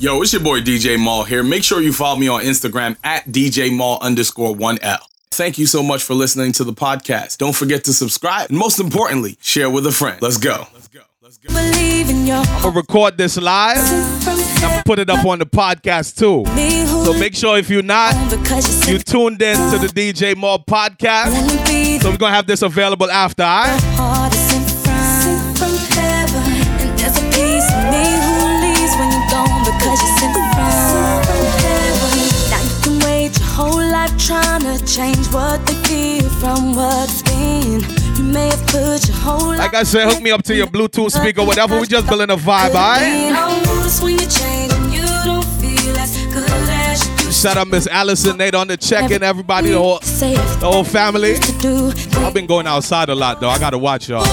Yo, it's your boy DJ Mal here. Make sure you follow me on Instagram at DJ Mal underscore 1L. Thank you so much for listening to the podcast. Don't forget to subscribe. And most importantly, share with a friend. Let's go. Let's go. Let's go. I'm gonna record this live. I'm gonna put it up on the podcast too. So make sure if you're not, you tuned in to the DJ Mal podcast. So we're gonna have this available after, alright? Trying to change what they feel from what's been. You may have put your whole Like I said, hook me up to your Bluetooth speaker, whatever. We just building a vibe, alright? Shout out Miss Allison, Nate on the check-in, everybody, the whole, the whole family. I've been going outside a lot though. I gotta watch y'all.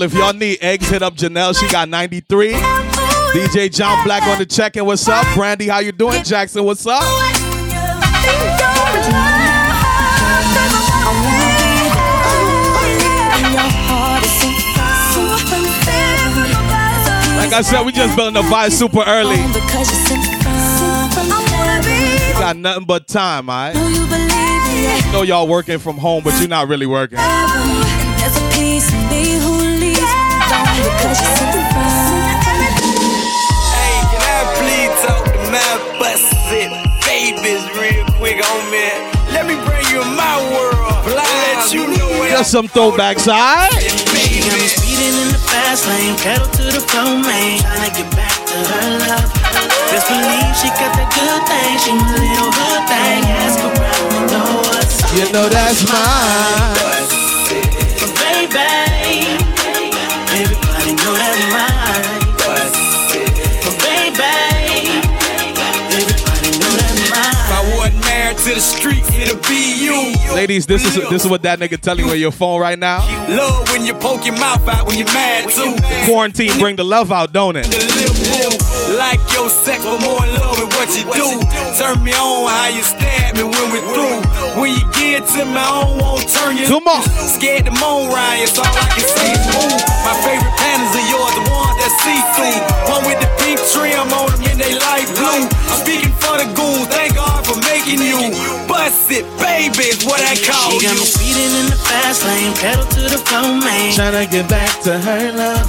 Y'all, if y'all need eggs, hit up Janelle. She got 93. DJ John Black on the check-in. What's up? Brandy, how you doing? Jackson, what's up? Like I said, we just building the vibe super early. Got nothing but time, alright? I know y'all working from home, but you're not really working. Hey, can I please talk to my busted babies real quick on me? Let me bring you my world. Let you know what Just some throwbacks, alright? Speeding in the fast lane, pedal to the floor, man. Trying to get back to her love. Best believe she got that good thing. She my little hood thing. Ask around and know what's. You know that's mine. But baby, Ladies, this is this is what that nigga telling you on your phone right now. Love when you poke your mouth out when you're mad too. Quarantine bring the love out, don't it? Like your sex, but more love with what you do. Turn me on how you stab me when we're through. When you get to me, I don't turn you. Come on. Scared to moan, Ryan, so all I can say is. My favorite panties are yours, the ones that see through. One with the pink trim on them and they light blue. I'm speaking for the goons, thank God for making you. Bust it, baby, is what I call She got me you. speeding in the fast lane, pedal to the floor, man. Tryna get back to her love.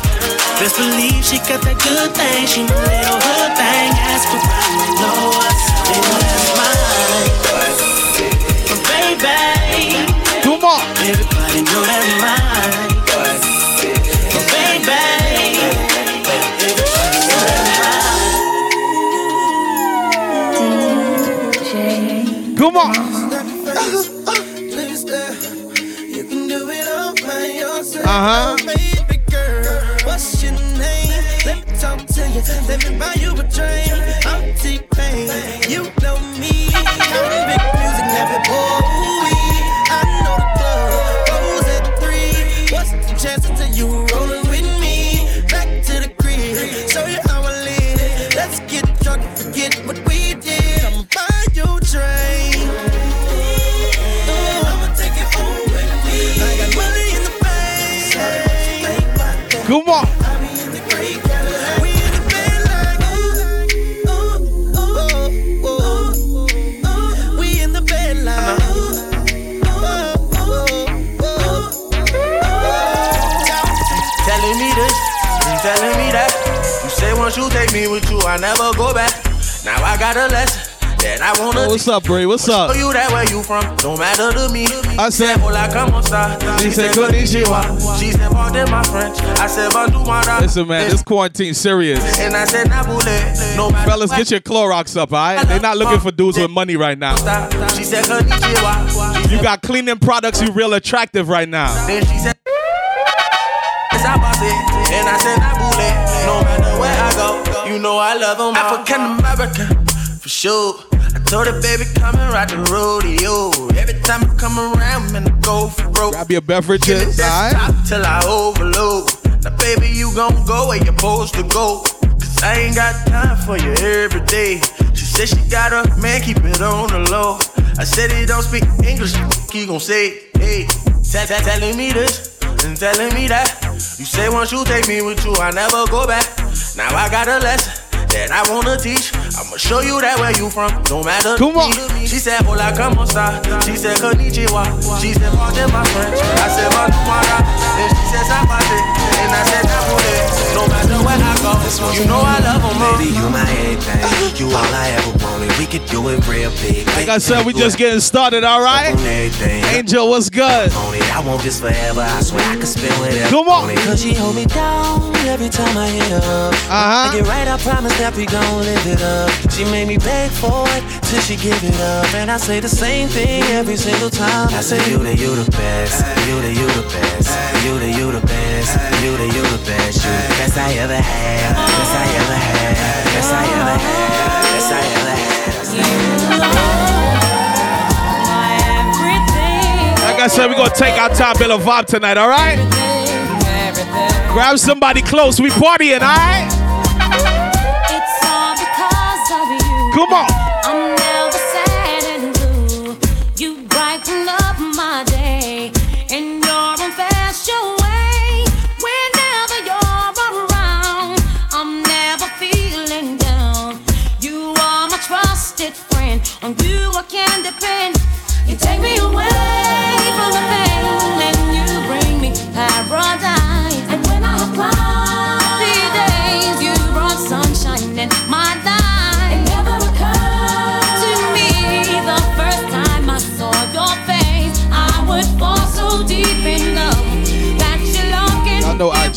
Best believe she got that good thing. She my little hood thing. Ask around and know what's up. They know that's mine. But baby, Come on. everybody know that's mine. But baby, everybody know that's mine. Come on. Yourself. Uh-huh. Baby girl, what's your name? Let me talk to you. Let me buy you a drink. I'm T-Pain. You know me. Once you take me with you, I never go back. Now I got a lesson that I wanna Yo, what's up, Bray? What's up? you that where you from, no matter to me. I said- hola, como esta? She said, konnichiwa. She said, pardon my French. I said, madame. Listen, man, this quarantine serious. And I said, nabule. No matter Fellas, get your Clorox up, alright? They're not looking for dudes with money right now. She said, konnichiwa. You got cleaning products, you real attractive right now. Then she said, Yes, I boss it. And I said, nabule. No you know I love them. African American, for sure. I told her, baby, come and ride the rodeo. Every time you come around, man, I go for broke. Grab your beverages, Give alright? till I overload. Now, baby, you gon' go where you're supposed to go. Cause I ain't got time for you every day. She said she got a man, keep it on the low. I said he don't speak English, he gon' say, hey, tell, tell, telling me this and telling me that. You say once you take me with you, I never go back. Now I got a lesson that I wanna teach. I'ma show you that where you from, no matter Come on. me. She said, hola, como esta? She said, konnichiwa. She said, pardon my French. I said, manuara. Then she said, zapate. And I said, napole. No matter where I go, you know I love them. Baby, you my everything. You all I ever wanted. We could do it real big. Like I said, we just getting started, all right? Angel, what's good? I want this forever. I swear I could spend whatever. Come on. Cause she hold me down every time I hit up. Uh-huh. I get right, I promise that we gon' live it up. She made me beg for it till she give it up. And I say the same thing every single time. I say, You the, you the best. You the, you the best. You the, you the best. You the, you the best. You the best I ever had. Best I ever had. Best I ever had. Best I ever had. Like I said, we're gonna take our time, build a vibe tonight, all right? Grab somebody close, we partying, all right? It's all because of you. Come on.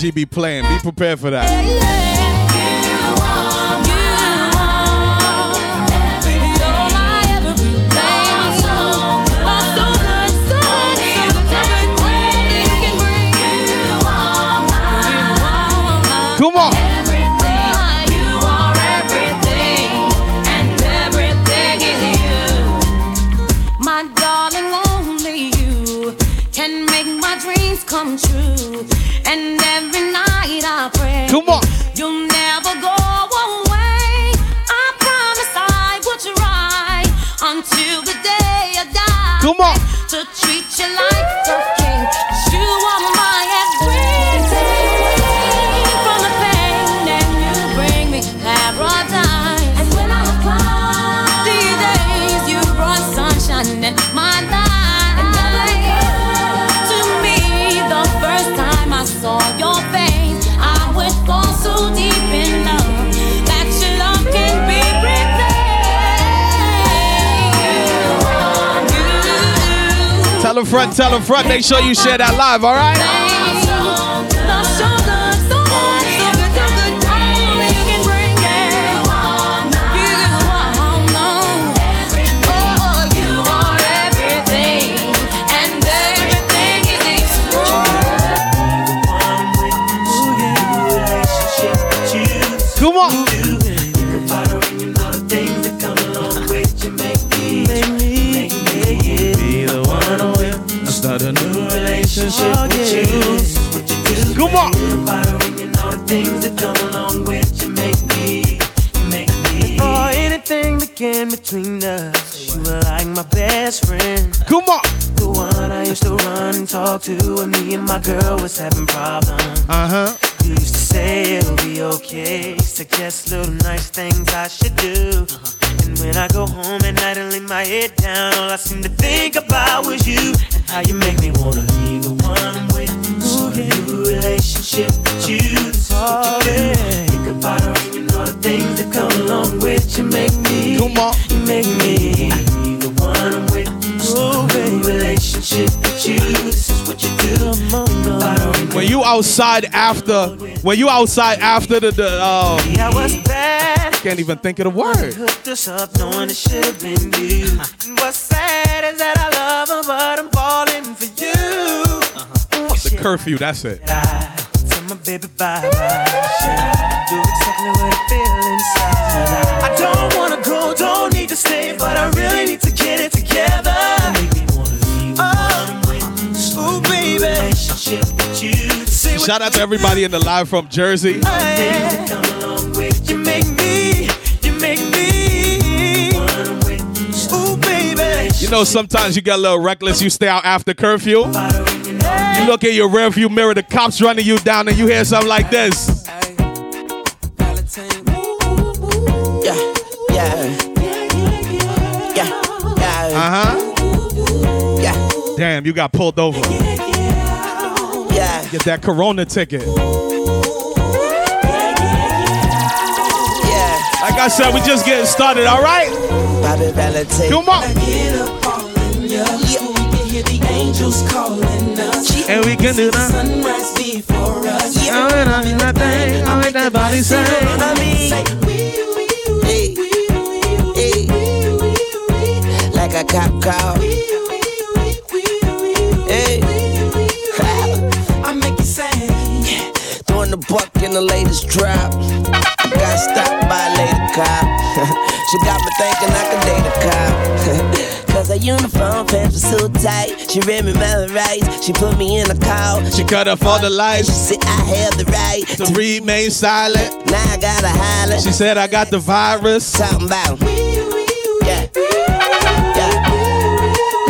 IG be playing. Be prepared for that. Replaced. Tell a friend. Make sure you share that live, all right? Things that come along with you make me, make me. Or anything that came between us. You were like my best friend. Come on. The one I used to run and talk to when me and my girl was having problems. Uh huh. You used to say it'll be okay. Suggest little nice things I should do. Uh-huh. And when I go home at night and lay my head down, all I seem to think about was you. And how you make me wanna be the one I'm with. Start a new relationship with you. This is what you do. Think about her and all the things that come along with you. Make me, Come on. you make me the one I'm with. Relationship with you. This is what you do. Think about her and When you outside after, when you outside after the, the uh, Yeah, I was can't even think of the word. Hooked us up knowing it should have been you. And what's sad is that I love her, but I'm falling for you. The curfew, that's it. I my baby. Do exactly what I feel inside. I don't wanna go, don't need to stay, but I really need to get it together. Oh, baby. Shout out to everybody in the live from Jersey. You make me, you make me. You know, sometimes you get a little reckless, you stay out after curfew. You look in your rearview mirror, the cops running you down, and you hear something like this. Yeah, yeah. Yeah, yeah. Uh huh. Yeah, Damn, you got pulled over. yeah, Get that Corona ticket. yeah. Like I said, we just getting started. All right. Bobby Valentine. Come on. And we can do that. I mean, hey, hey, like a cop call. Hey, I make you say, throwing the buck in the latest drop. Got stopped by a lady cop. she got me thinking uniform pants were so tight. She read me my rights. She put me in a call. She cut off all the lights. She said I have the right to remain silent. Now I gotta holler. She said I got the virus. talking about. Yeah. Yeah.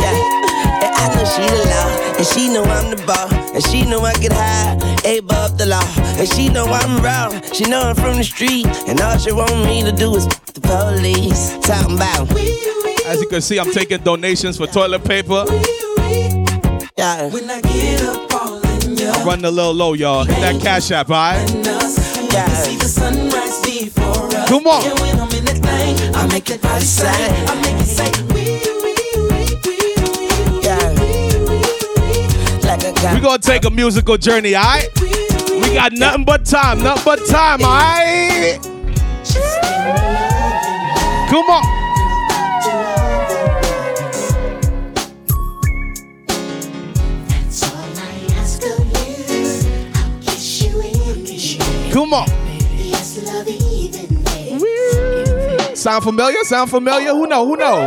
Yeah. And I know she the law. And she know I'm the ball. And she know I get high. Above the law. And she know I'm raw. She know I'm from the street. And all she want me to do is the police. Talking about. As you can see, I'm taking donations for toilet paper. Yeah. when I get up all in your I'm running a little low, y'all. Hit that cash app, all right? nuts. See the sunrise before us. Come on. And when I'm in that thing, I make that body say, I make it say, Yeah. Like a cop. We gonna take a musical journey, all right? We got nothing but time, nothing but time, all right? Come on. Come on. Sound familiar? Sound familiar? Who know? Who know?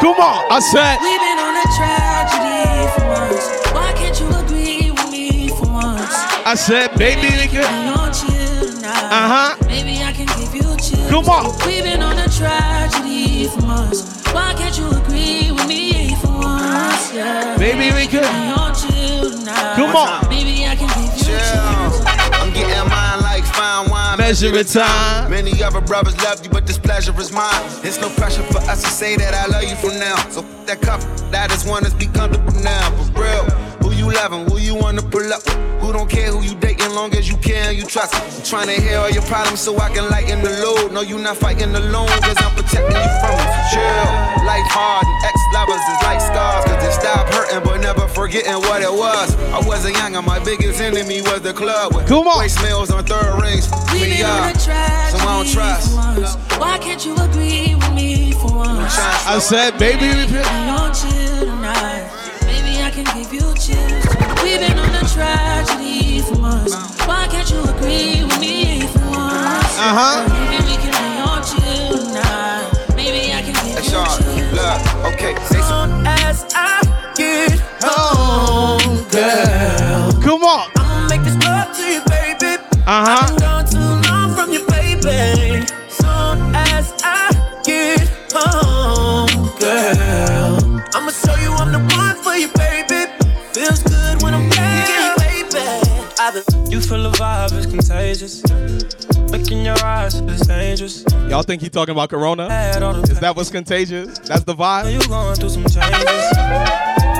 Come on. I said, We've been on a tragedy for months. Why can't you agree with me for once? I said, baby, we can. I want you tonight. Uh-huh. Maybe I can give you chills. Come on. We've been on a tragedy for months. Why can't you agree with me for once? Yeah. Baby, we could. I want you tonight. Come on. It time. Many other brothers love you, but this pleasure is mine. It's no pressure for us to say that I love you from now. So that cup, that is one, let's be comfortable now. For real, you loving, who you wanna pull up with, who don't care who you dating, long as you care and you trust. I'm trying to hear all your problems so I can lighten the load. No, you not fighting alone, cause I'm protecting you from it. Chill, life hard, and ex-lovers is like scars, cause they stop hurting, but never forgetting what it was. I wasn't young, and my biggest enemy was the club with Come on. voicemails on third rings. We've Many been on are, a tragedy so I don't trust. for once. Why can't you agree with me for once? I said, baby, we can give you chills. We've been on a tragedy for months. Why can't you agree with me for once? Uh-huh. Maybe we can lay on you tonight. Maybe I can give you chills. look, okay, say. As I get home, girl, Come on. I'ma make this love to you, baby. Uh-huh. I'm contagious. Look in your eyes, it's dangerous. Y'all think he talking about Corona? Had all the Is that what's contagious? That's the Know vibe? you going through some changes.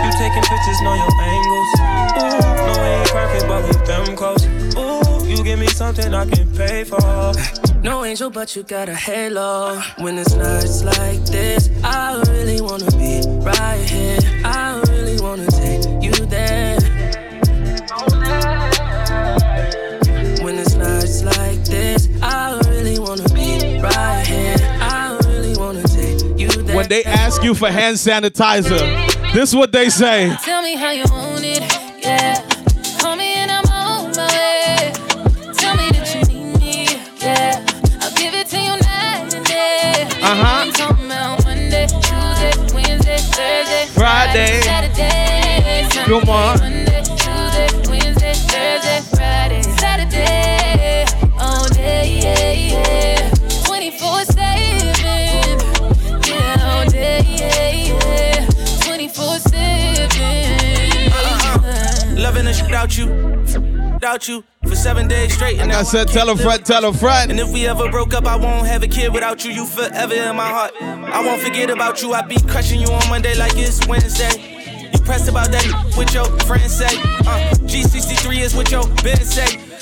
You taking pictures, know your angles. Ooh, no, we ain't perfect, but we them close. Ooh, you give me something I can pay for. No angel, but you got a halo. When it's nights like this, I really wanna be right here. I When they ask you for hand sanitizer, this is what they say. Tell me how you it, yeah. Call me and I'm on my way. Tell me that you need me, yeah. I'll give it to you night and day. Uh-huh. Talking about Monday, Tuesday, Wednesday, Thursday, Friday. Saturday, Sunday, Come on. Without you. Without you for seven days straight. And Like I said, tell a live friend, tell a friend. and if we ever broke up, I won't have a kid without you. You forever in my heart. I won't forget about you. I be crushing you on Monday like it's Wednesday. You pressed about that with your friends say. Uh, G63 is what your business say.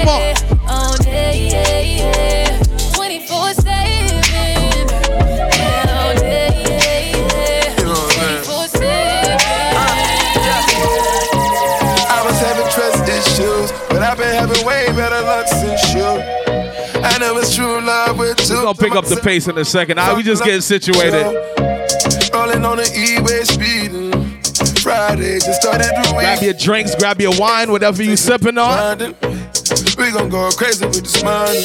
Come on. All day, yeah, yeah. 24 7. Yeah, all day, yeah, yeah. 24 I was having trust issues, but I've been having way better luck since you. I know it's true love with two. We're gonna pick up the pace in a second. All right, we just getting situated. Rolling on the E-way speeding. Friday just started the week. Grab your drinks, grab your wine, whatever you sipping on. We gon' go crazy with this money.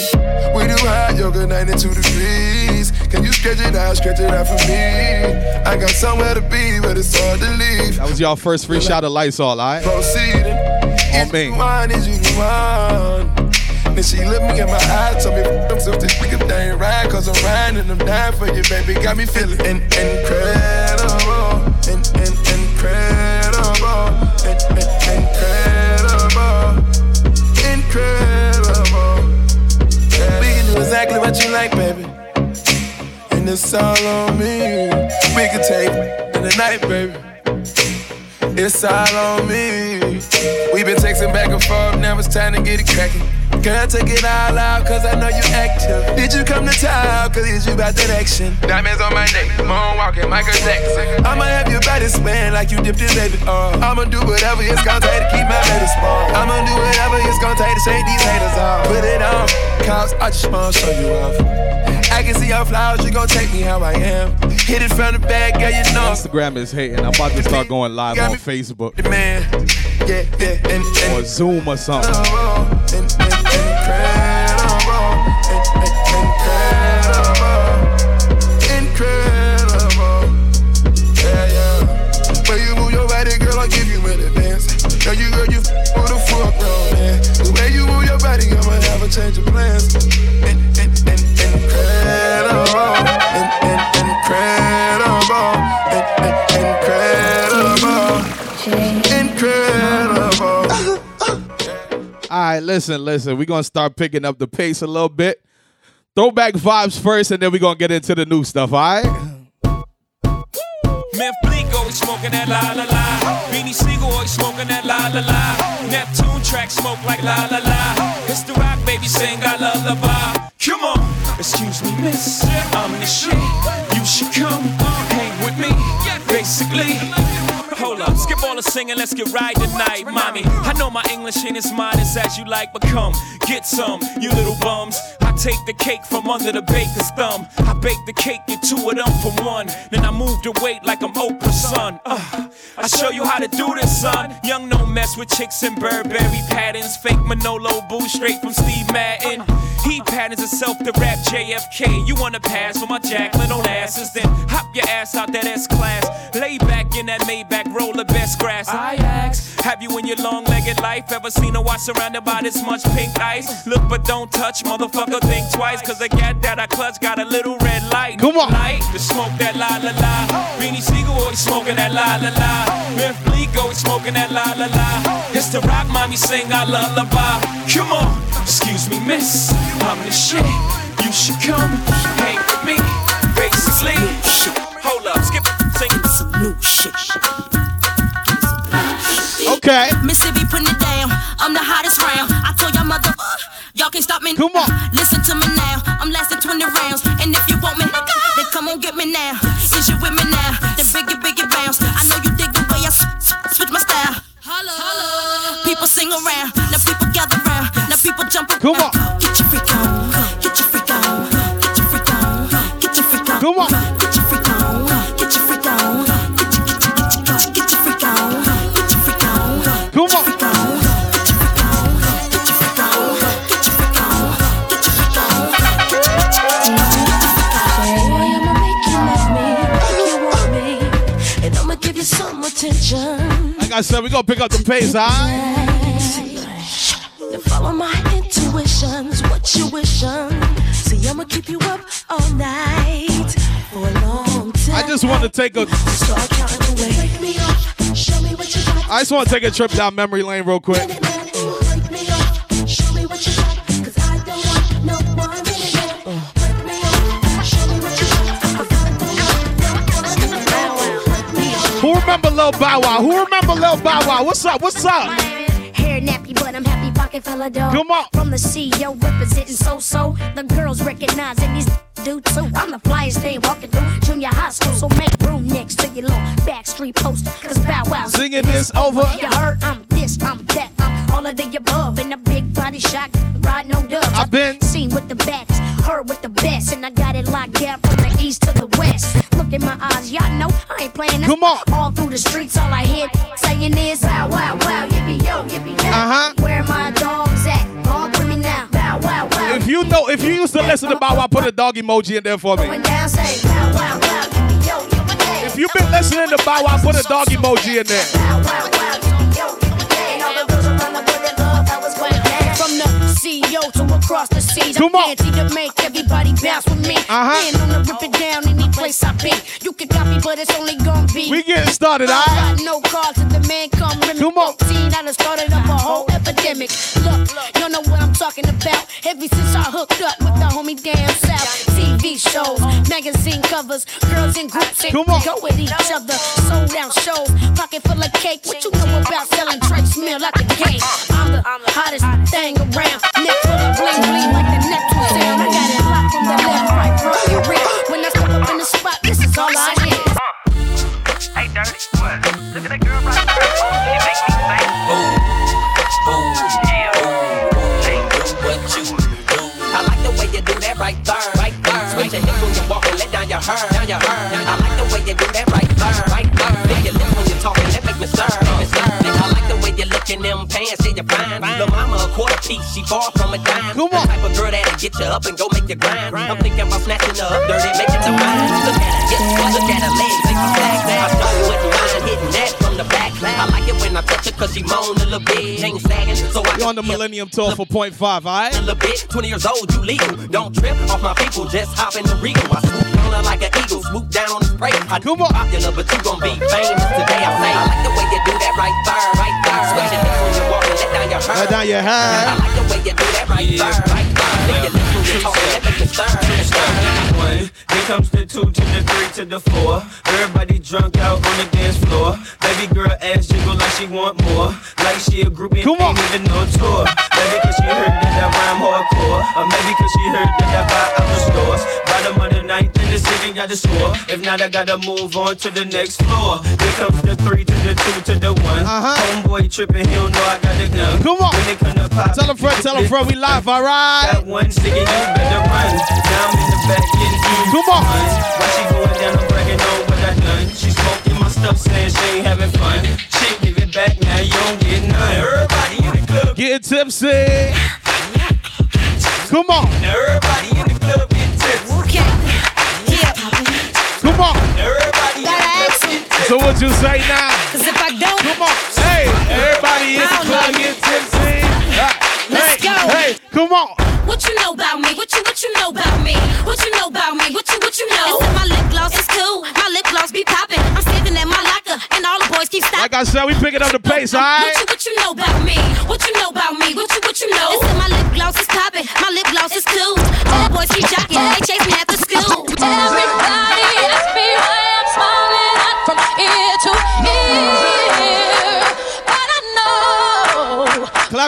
We do hot yoga 92 degrees. Can you stretch it out, stretch it out for me? I got somewhere to be, but it's hard to leave. That was y'all first free shot of Lysol, all right? Proceeding. On me. Wine is you the. Then she looked me in my eyes, told me them so this nigga thing right, cause I'm riding and I'm dying for you, baby. Got me feeling in- incredible. Incredible. Yeah. We can do exactly what you like, baby. And it's all on me. We can take in the night, baby. It's all on me. We've been texting back and forth, now it's time to get it cracking. Girl, take it all out, cause I know you active. Did you come to town, cause it's you about that action? Diamonds on my neck, moonwalking, Michael Jackson. I'ma have your body spin like you dipped in baby oil. I'ma do whatever it's gonna take to keep my baby small. I'ma do whatever it's gonna take to shake these haters off. Put it on, cause I just wanna show you off. I can see your flowers, you gon' take me how I am. Hit it from the back, girl, you know. Instagram is hating. I'm about to start going live on Facebook The man, yeah, yeah, and, and or Zoom or something. Oh, Incredible. A change of plans. In, in, in, incredible. In, in, incredible. In, in, incredible. Incredible. All right, listen, listen. We're gonna start picking up the pace a little bit. Throwback vibes first, and then we're gonna get into the new stuff, all right? Always smoking that la la la. Beanie Sigel always smoking that la la la. Neptune track smoke like la la la. It's the rock baby sing I lullaby. Come on, excuse me, miss. I'm the shit. You should come hang with me. Basically. Hold up, skip all the singing, let's get right tonight, mommy. I know my English ain't as modest as you like, but come, get some, you little bums. Take the cake from under the baker's thumb. I bake the cake, get two of them for one. Then I move the weight like I'm Oprah's son. Uh, I show you how to do this, son. Young no mess with chicks and Burberry patterns. Fake Manolo boo straight from Steve Madden. He patterns himself to rap JFK. You wanna pass for my Jacqueline on asses? Then hop your ass out that S class. Lay back in that Maybach, roll the best grass. I ask, have you in your long-legged life ever seen a watch surrounded by this much pink ice? Look but don't touch, motherfucker. Think twice, cause the gat that I clutch got a little red light. Come on. Light to smoke that la la la. Beanie Sigel always smoking that la la la. Memph Bleek always smoking that la la la. It's the rock mommy sing I lullaby. Come on, excuse me, miss. I'm the shit. You should come hang with me. Basically, hold up, skip sing some new shit. Okay. Mississippi putting it down. I'm the hottest round. I told y'all me. Come on. Uh, listen to me now. I'm lasting 20 rounds. And if you want me, then come on get me now. Is you with me now? Then biggie, biggie bounce. I know you dig the way I s- s- switch my style. People sing around. Now people gather round. Now people jump around. Come on. I said, we gonna pick up the pace, alright? To follow my intuitions, what you wishing? See, I'ma keep you up all night for a long time. I just want to take a. Start away. Me up, show me what you got. I just want to take a trip down memory lane real quick. Lil Bow Wow? Who remember Lil Bow Wow? What's up? What's up? Hair nappy, but I'm happy pocket fella dog. Come on. From the CEO representing so so. The girls recognize recognizing these do too. I'm the flyest thing walking through junior high school. So make room next to your little backstreet post. Cause Bow Wow. Singing this over. You heard I'm this, I'm that, I'm all of the above. In a big body shot, ride no dubs. I've been seen with the backs, heard with the best, and I got it locked down east to the west. Look in my eyes, y'all know I ain't playing. Come on. All through the streets, all I hear saying is wow, wow, wow, yippee yo, yippee yo. Uh-huh. Where my dogs at? All with me now. Wow, wow, wow. If you know, if you used to listen to Bow Wow, put a dog emoji in there for me. If you've been listening to Bow Wow, put a dog emoji in there. CEO to across the seas, Come. I'm fancy to make everybody bounce with me. Uh-huh. Man, on the rip it down any place I be. You can copy, but it's only gonna be. We getting started, I alright? got no cars to the man come rim Come on. I done started up a whole epidemic. Look, you know what I'm talking about. Ever since I hooked up with the homie down south. TV shows, magazine covers, girls in groups and go with each other. Sold out shows, pocket full of cake. What you know about selling Trace Mill like the game? I'm the hottest thing around. Your hair, down your hair. I like the way you do that right there, right there. Lick your lips when you're talking, that make me stir, make me stir. I like the way you look in them pants, yeah, you're fine. Lil' mama a quarter piece, she far from a dime. Come The type of girl that'll get you up and go make you grind. I'm thinking about snatching her up dirty, making her mine. Look at her hips, look at her legs, make me back. I don't wouldn't mind hitting that from the back. I like it when I touch her cause she moan a little bit. Chain sagging, so I You on the Millennium Tour for point five, alright? a little bit. 20 years old, you legal. Don't trip off my people, just hop in the regal. I swoop on her like an eagle, swoop down on the spray. I Come on. popular, but you gon' be famous today. I say, I like the way you do that right there, right there. Hips when you walk and let down your hair. Let down your hair. I like the way you do that right there, right there. Lick your you talk that make you stir, stir. One, here comes the two to the three to the four. Everybody drunk out on the dance floor. Baby girl ass jiggle like she want more. Like she a groupie Come on. ain't even no tour. Maybe cause she heard that I rhyme hardcore. Or maybe cause she heard that I buy out the stores. Bottom of the ninth in the city got the score. If not, I gotta move on to the next floor. Here comes the three to the two to the one. Uh-huh. Homeboy tripping, he don't know I got the gun. Come on. When they come to pop, Tell a friend, tell a friend we live, alright? Got one sticky, you better run. Now I'm in the back getting you. Come on. Why she going down, I'm bragging on what I done. She smoking my stuff, saying she ain't having fun. Shit, give it back, now you don't get none. Everybody in the club, Getting tipsy. Come on. everybody in the club get tips. Okay. Yeah. Come on. Everybody in the club ask him. get tips. So what you say now? Cause if I don't, Come on. Hey, everybody in the club know. get tipsy. Hey, Let's hey, go. Hey, come on. What you know about me? What you what you know about me? What you know about me? What you what you know? It's my lip gloss is cool. My lip gloss be popping. I'm standing at my locker, and all the boys keep stopping. Like I said, we picking up the pace, What you what you know about me? What you know about me? What you what you know? It's my lip gloss is popping. My lip gloss is cool. All the boys keep jocking. They chase me after school.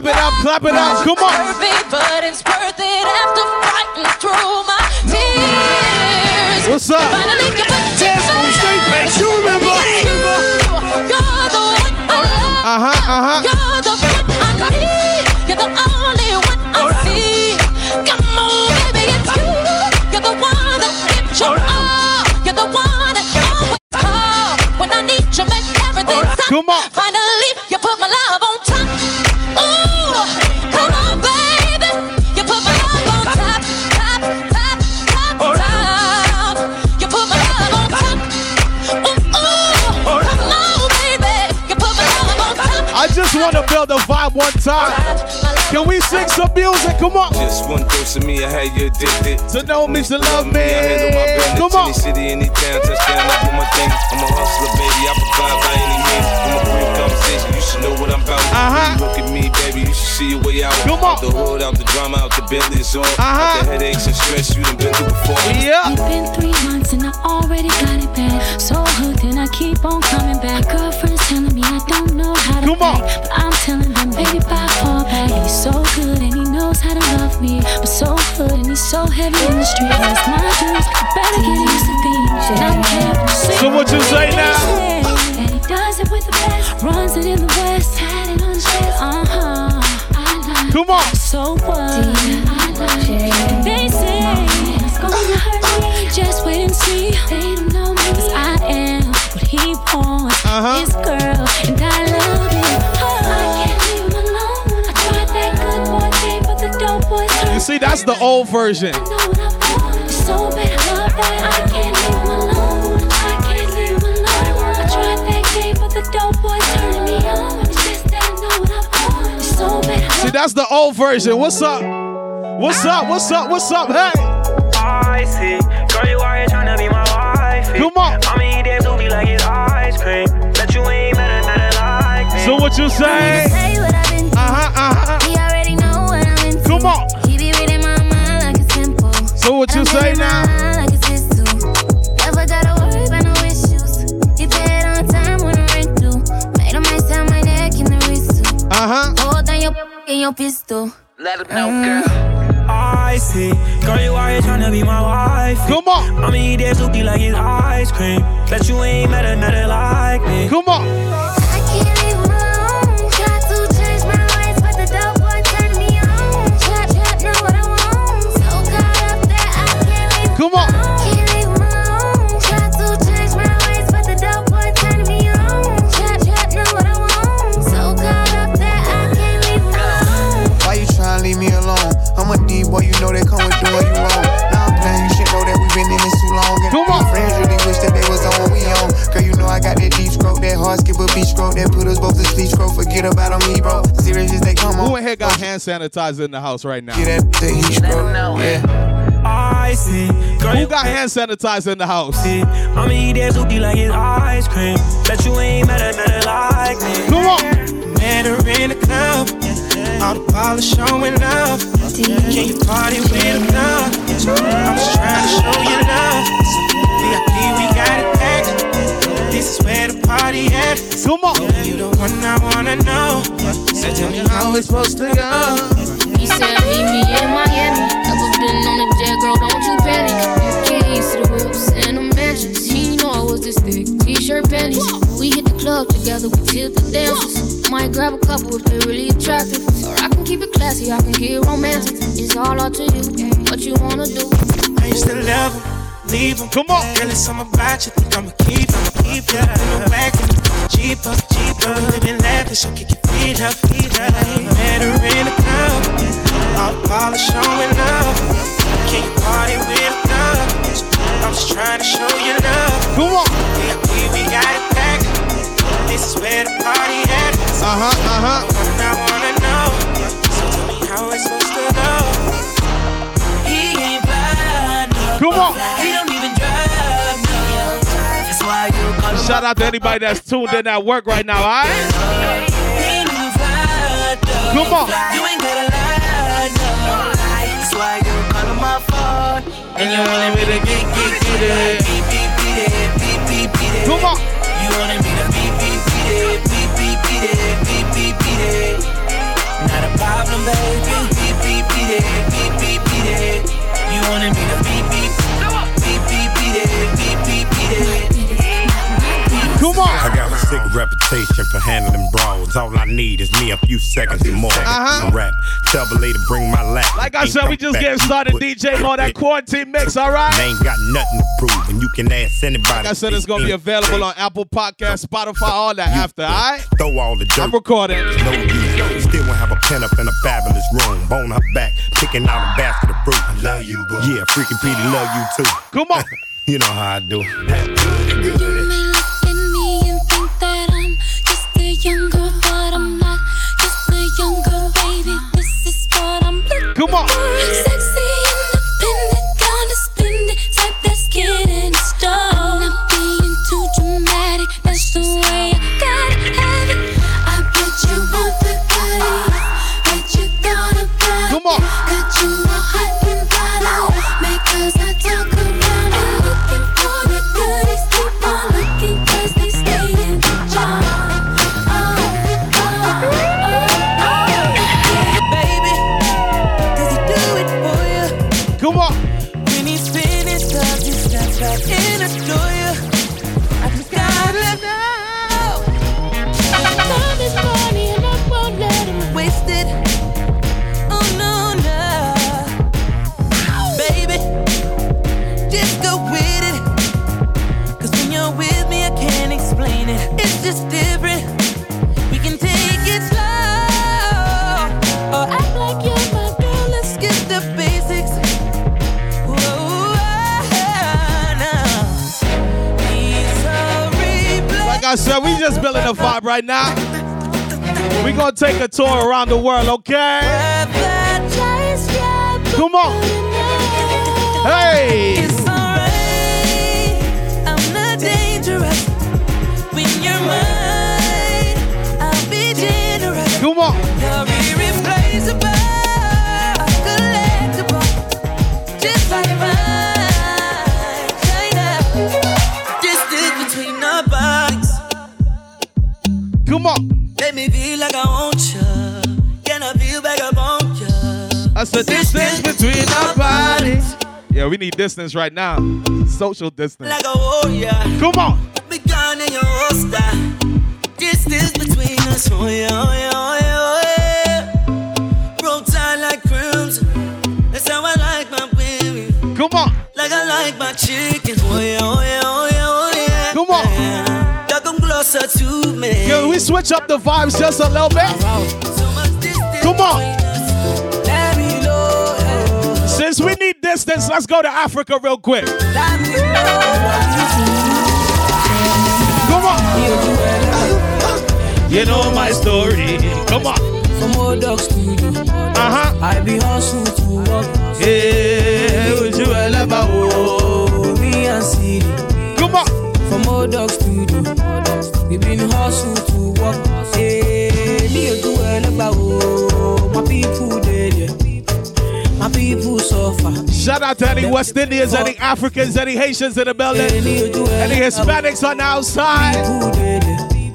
It up, clap it up. Come on. Perfect, but it's worth it after fighting through my tears. What's up? Finally, you remember? You're the one I love. Uh huh, uh huh. You're the one I need. You're the only one I see. Come on, baby, it's you. You're the one that gives your all. You're the one that always call when I need you. Make everything. Come on. One time. Can we sing some music? Come on. Just one dose of me, I had you addicted. To know me, to love me. I handle my business. Come on. Any city, any town, touchdown, I do my thing. I'm a hustler, baby. I provide by any means. I'm a brief conversation. You should know what I'm about. Uh-huh. You look at me, baby. You should see your way out. Come on. Out the hood, out the drama, out the Bentley, it's all. Uh-huh. Out the headaches and stress you done been through before. Yeah. It's been three months and I already got it bad. So hooked and I keep on coming back. Girlfriend's telling me I don't know how to Come on. act, but I'm telling baby, bye, fall back. And he's so good and he knows how to love me, but so good and he's so heavy in the street. It's my dues, you better get used to being. And I'm happy. So what you say now? And he does it with the best, runs it in the west, had it on his chest. Uh huh. I Come on. so what? It's so bad, I See, that's the old version. What's up? What's up? What's up? What's up? Hey. I see. Girl, you out here tryna be my wife. Come on. I'ma eat that booty like it's ice cream. Bet you ain't better, better like me. So what you say? What you I'm say now? like it's his too. Never gotta worry about no issues. He paid on time when the rent due. Made him ice down my neck in the wrist too. Uh-huh. Hold down your in your pistol. Let him know, Mm. girl. I see. Girl, you out here tryna be my wife. Come on. I'ma eat that booty like it's ice cream. Bet you ain't better, nothing like me. Come on. I can't leave hard skip a beach stroke, that put us both to sleep stroke. Forget about on me, bro. Serious as they come on. Who in here got hand sanitizer in the house right now? Get that the heat stroke. Yeah. I see. Girl, Who you got hand sanitizer in the house? I'ma eat that booty like it's ice cream. Bet you ain't better, nothing like me. Come on. Met her in the club. All the polish showing up. Can you party with them now? I'm just trying to show you love. VIP, we got it packed. This is where the party at. Come on. You the one I wanna know. So tell me how it's supposed to go. He said, meet me in Miami. Never been on a jet, girl, don't you panic. Keys to the whips and the mansions. He know I was this thick. T-shirt panties. We hit the club together, we tilt the dances. Might grab a couple if they're really attractive. Or I can keep it classy, I can get romantic. It's all up to you, what you wanna do. I used to love him, leave him. Come on. Girl, it's something about you. Think I'ma keep him, keep ya. In the back Jeep up, Jeep up. Living lavish, so kick your feet up, feet up. Met her in the club. All the polish showing up. Can you party with a thug? I'm just trying to show you love. Come on. VIP, we got it packed. This is where the party at. Uh-huh, uh-huh. I wanna know. So tell me how it's supposed to go. Call him Shout out to anybody that's tuned in at work right now, all right? He ain't even fly, no. Come on. You ain't gotta lie, no. That's why you call him my phone. And you wanted me to get, get, get it. Beep, beep, reputation for handling brawls. All I need is me a few seconds and more. Uh-huh. Rap. Tell the lady bring my lap. Like I Ain't said, we just back. getting started. Put- DJ on that quarantine mix, all right? They ain't got nothing to prove, and you can ask anybody. Like I said, it's gonna be available on Apple Podcast, Spotify, all that after, all right? Throw all the dirt. I'm recording. No use. Still won't have a pen up in a fabulous room. Bone her back, picking out a basket of fruit. I love you, boo. Yeah, freaking Petey love you too. Come on. you know how I do younger, but I'm not. Just younger baby. This is what I'm looking Come on. Gonna take a tour around the world, okay? Come on. Hey. The distance between our bodies. Yeah, we need distance right now. Social distance. Like a warrior. Come on. Me gone in your holster. Distance between us. Oh yeah, oh yeah, oh yeah, oh yeah. Roll tight like crimson. That's how I like my baby. Come on. Like I like my chicken. Oh yeah, oh yeah, oh yeah, oh yeah. Come on. Y'all come closer to me. Yo, we switch up the vibes just a little bit. Come on. Distance, let's go to Africa real quick. Let me know. Come on. You know my story. Come on. From old dogs to you. Uh-huh. I be hustle to work. Yeah, would you ever Oh, me and City. Come on. From old dogs to you. We been hustle to work. Yeah, me a do well oh. My people dead, yeah. My people suffer. Shout out to any West Indians, any Africans, any Haitians in the building, any Hispanics on the outside.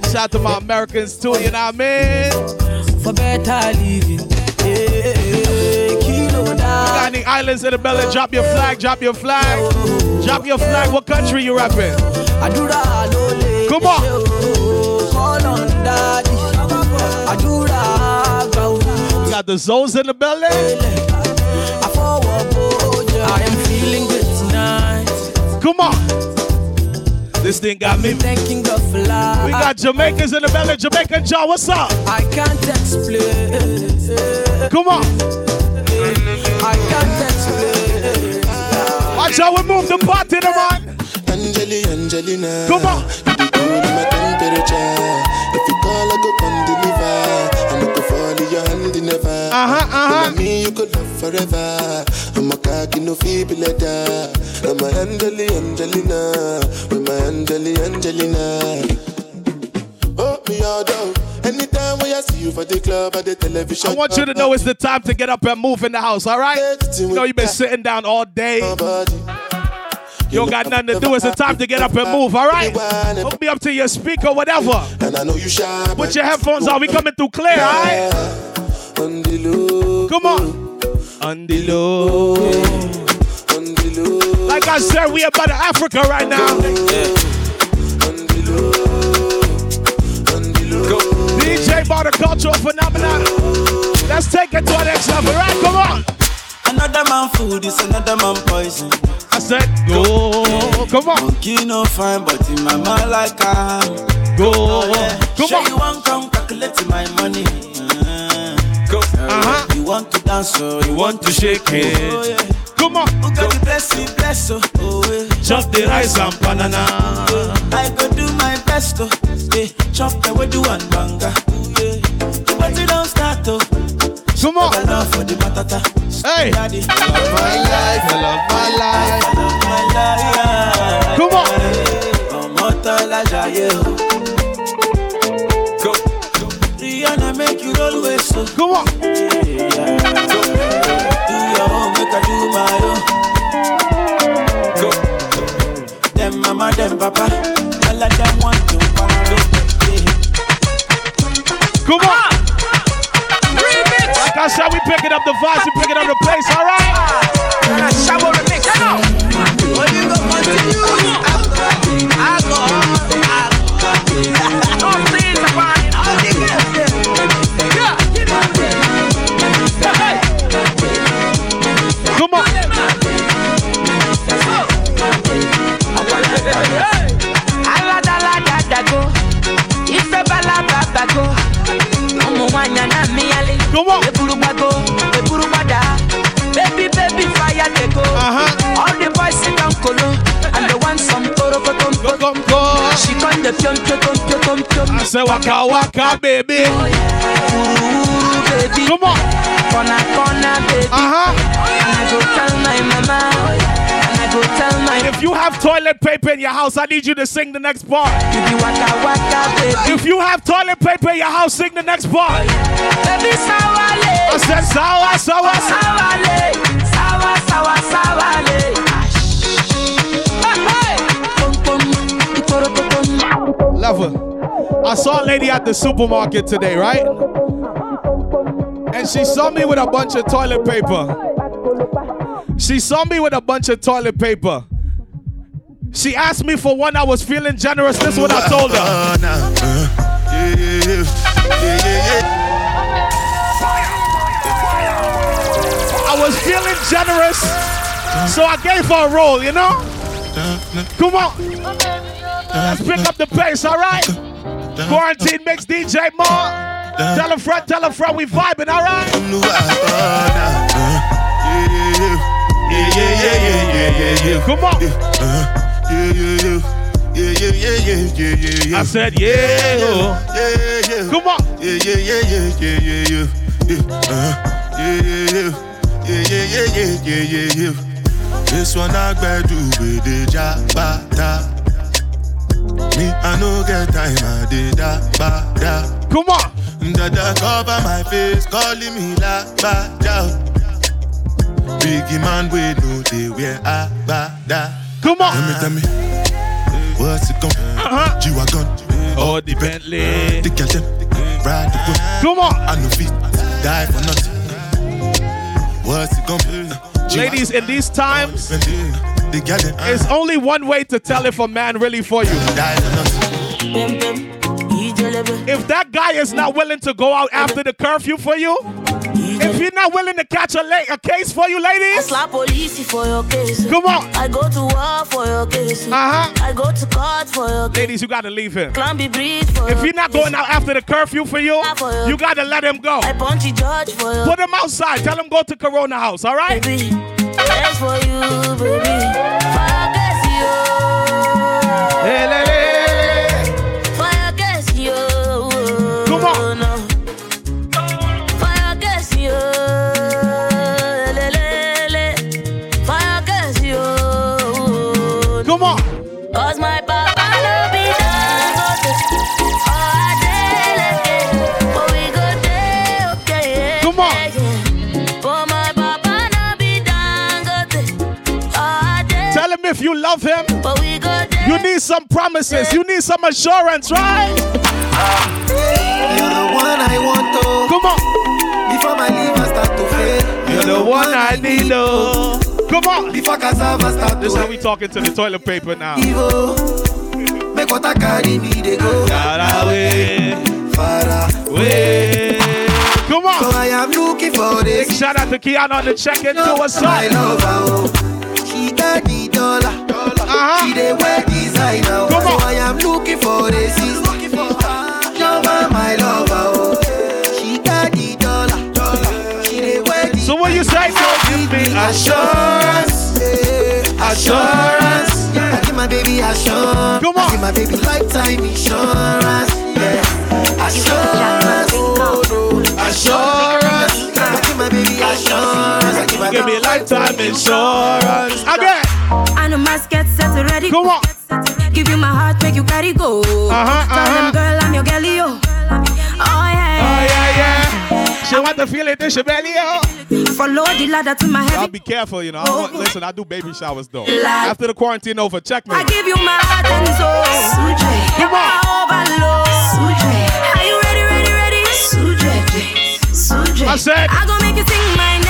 Shout out to my Americans too, you know what I mean? For better living. Yeah, kilo You got any islands in the building? Drop your flag, drop your flag. Drop your flag. What country you repping? Come on. Call on daddy. I do that. We got the Zoes in the building. I am feeling good tonight. Come on. This thing got me. Thanking God for life. We got Jamaicans in the building. Jamaican John, what's up? I can't explain. Come on. I can't explain. Watch how we move the party, the man. Angeli, Angelina. Come on. Never. Uh-huh, uh-huh. Me, you could love forever. I'm a cocky, no feeble letter. I'm a Angeli, Angelina. With my Angeli, Angelina. Oh, me all down. Anytime when I see you for the club or the television. I want you to know it's the time to get up and move in the house, all right? You know you've been sitting down all day. You don't got nothing to do. It's the time to get up and move, all right? Hook me up to your speaker, whatever. And I know you shy. Put your headphones on. We coming through clear, all right? On the low. Come on. On the low. On the low. Like I said, we about to Africa right now. DJ bought a cultural phenomenon. Let's take it to the next level, right? Come on. Another man food is another man poison. I said go. Come on. Monkey no fine, but in my mind like I Go. Come Sure on. you want come calculate my money. Want to dance or you want to shake it. Oh, yeah. Come on. Who got the bless me, bless oh, oh yeah. Chop the rice and banana. Oh, I go do my best oh, yeah. Chop the way do and banga. Ooh, yeah. But you don't start oh, Come on. Love for the batata. Hey. Daddy. I love my life. I love my life. I love my life. Come on. Ọmọ tọ́lá jayé o. Oh. Rihanna make you roll with so. Come on. Do your own, make I do my own. Go. Them mama, them papa. All of them want to follow. Come on. Ah. Like I said, we picking up the vibes, we picking up the pace, all right? Ah. She come dey piom piom piom piom I say waka waka baby Ooh, baby. come on. Corner corner baby. Uh-huh. And I go tell my mama. And I go tell my If you have toilet paper in your house, I need you to sing the next part. you waka waka baby. If you have toilet paper in your house, sing the next part. baby sawale. I said sawa sawa sawa. sawale sawa sawa sawale. Lover, I saw a lady at the supermarket today, right? And she saw me with a bunch of toilet paper. She saw me with a bunch of toilet paper. She asked me for one. I was feeling generous. This is what I told her. I was feeling generous, so I gave her a roll, you know? Come on. Let's pick up the pace, all right? Quarantine mix DJ Mal. Tell a friend, tell a friend we vibing, all right? Come on. I said, yeah. Come on. Yeah, yeah, yeah, yeah, yeah, yeah. Yeah, yeah, yeah, yeah, yeah, yeah, yeah. This one I do with the jabata. Me, I no get time, I did that, ba, da. Come on. Dada cover my face, calling me la, ba, da. Biggie man, we know they wear a, ba, da. Come on. Tell me, tell me. What's it come? Uh-huh. G-Wagon. Oh, the Bentley. The girl them, ride the whip. Come on. I no fit, die for nothing. What's it come? Ladies, in these times, The girl it's only one way to tell if a man really for you. die for nothing. Bem, bem, ijelebe. If that guy is not willing to go out after the curfew for you, if you're not willing to catch a, la- a case for you, I ladies, slap police for your case. come on. I go to war for your case. Uh-huh. I go to court for your case. Ladies, you gotta leave him. Climb the If your you're not going out after the curfew for you, you gotta let him go. I punch judge for your Put him outside. Tell him go to Corona House, all right? baby. That's for you, baby. You love him, But we go dey. you need some promises. You need some assurance, right? You're the one I want to. Come on. Before my liver start to fail. You're the one I need, oh. Come on. Before cassava start This to is how we talking to the toilet paper now. evil. Make what I carry me, they go. Far away, Far away. Come on. So. I am looking for this. Big shout out to Kiana on the check-in. Do what's My up? lover, oh. She got Uh-huh. She wear designer. Come So on. I am looking for this. Lover, my lover, oh. She got the dollar. She wear So what you say? Don't give me assurance. yeah, Assurance. I give my baby assurance. Come on. I give my baby lifetime insurance. Yeah. Assurance. Oh, no. Assurance. I the assurance. I give Give me lifetime insurance. Again. I know my get set ready. Come on. Give you my heart, make you carry go. Uh-huh, uh-huh. them, girl, I'm your girlie, oh. Oh, yeah. Oh, yeah, yeah. She want to feel it in she belly, oh. Follow the ladder to my I'll be careful, you know. I want, listen, I do baby showers though. Like- After the quarantine over, check me. I give you my heart and soul. Suje. Come on. Overload. Suje. Are you ready, ready, ready? Suje. Suje. I said- I gonna make you sing my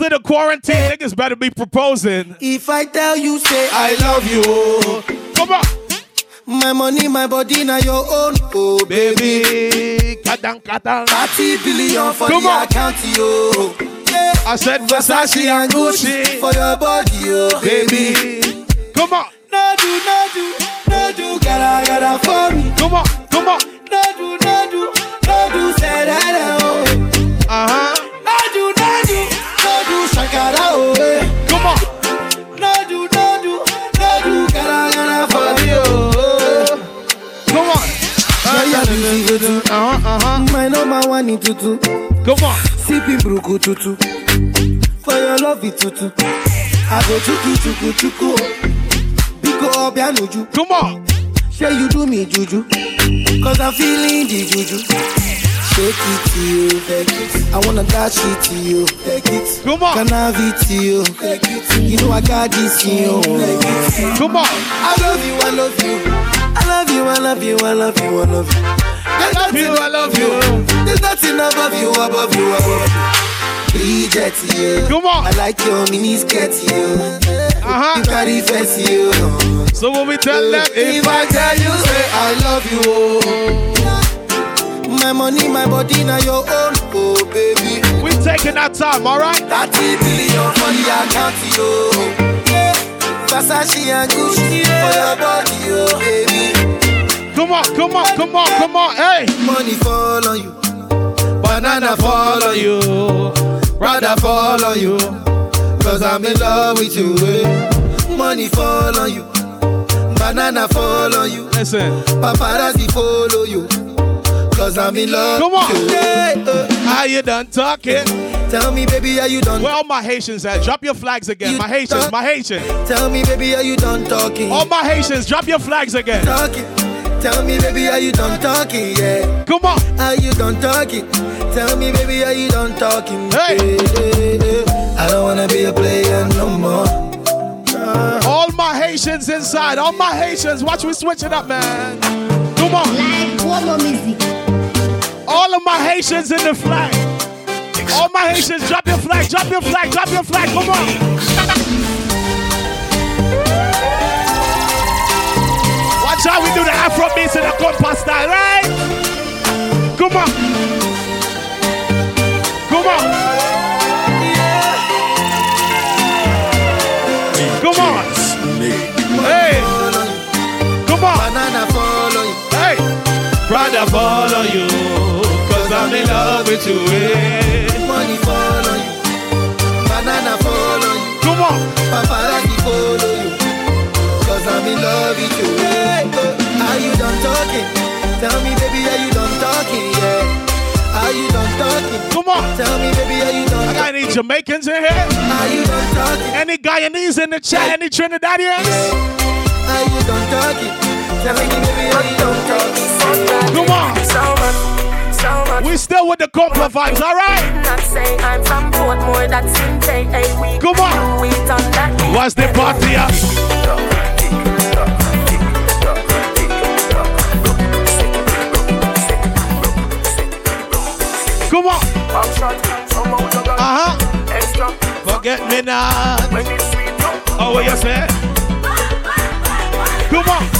After the quarantine, niggas better be proposing. If I tell you, say I love you. Come on. My money, my body, now your own. Oh, baby. Kadang, kadang. 30 billion for Come the on. account, yo. Yeah. I said Versace and Gucci for your body, yo, baby. Come on. No do, no do, no do, gotta, gotta for me. Come on, tutu. For your love it tutu. I go chuku chuku chuku. Biko obianuju. Come on. Say you do me juju. Cause I'm feeling the juju. Shake it to you, take it. I wanna dash it to you, take it. Come on. Can I have it to you, take it. You know I got this in you, take it. Come on. I love you, I love you. I love you, I love you, I love you, I love you. There's love you, I love you. There's nothing above you, above you, above you. Bridget, you. Come on. I like your you. Uh-huh. You carry face, you. So when we tell them, If I tell you, say I love you, oh. My money, my body, now your own, oh baby. we taking our time, all right? 30 billion for the account, yo. Yeah. Versace and Gucci for your body, oh baby. Come on, come on, come on, come on. Hey. Money fall on you. Banana fall on you. Rather fall on you. Cause I'm in love with you. eh. Money fall on you. Banana fall on you. Listen. Paparazzi follow you. Cause I'm in love Come on. with you. Yeah, uh, How you done talking? Tell me, baby, are you done? Where all my Haitians at? Drop your flags again. You My Haitians, done? my Haitians. Tell me, baby, are you done talking? All my Haitians, drop your flags again. talking. Tell me, baby, are you done talking? Yeah. Come on. Are you done talking? Tell me, baby, are you done talking? Hey. I don't wanna be a player no more. Uh, all my Haitians inside. All my Haitians. Watch we switch it up, man. Come on. Like one more music. All of my Haitians in the flag. All my Haitians, drop your flag, drop your flag, drop your flag. Come on. Watch how we do the Afro beats in the compa style, right? Come on. Brother follow you. Cause I'm in love with you. eh. Money fall on you. Banana fall on you. Come on. Paparazzi follow you. Cause I'm in love with you. Uh, are you done talking? Tell me, baby, are you done talking? Yeah. Are you done talking? Come on. Tell me, baby, are you done I got any Jamaicans in here? Are you done talking? Any Guyanese in the chat? Any Trinidadians? Are you done talking? Tell me, baby, are you done talking? Come on. We still with the compa vibes, all right? Not say I'm from Portmore, that's in J.A. Come on. What's the party up? Come on. Uh-huh. Forget me not. Oh, what you say? Come on.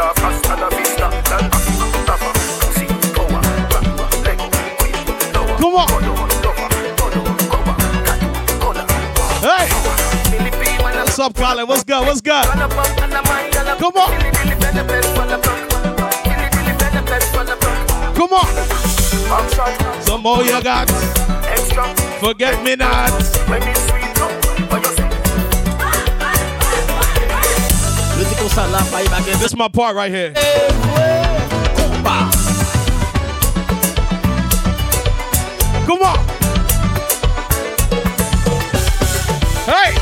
up, Colin? What's good? What's good? Come on. Come on. Some more you got. Forget me not. This is my part right here. Come on. Hey.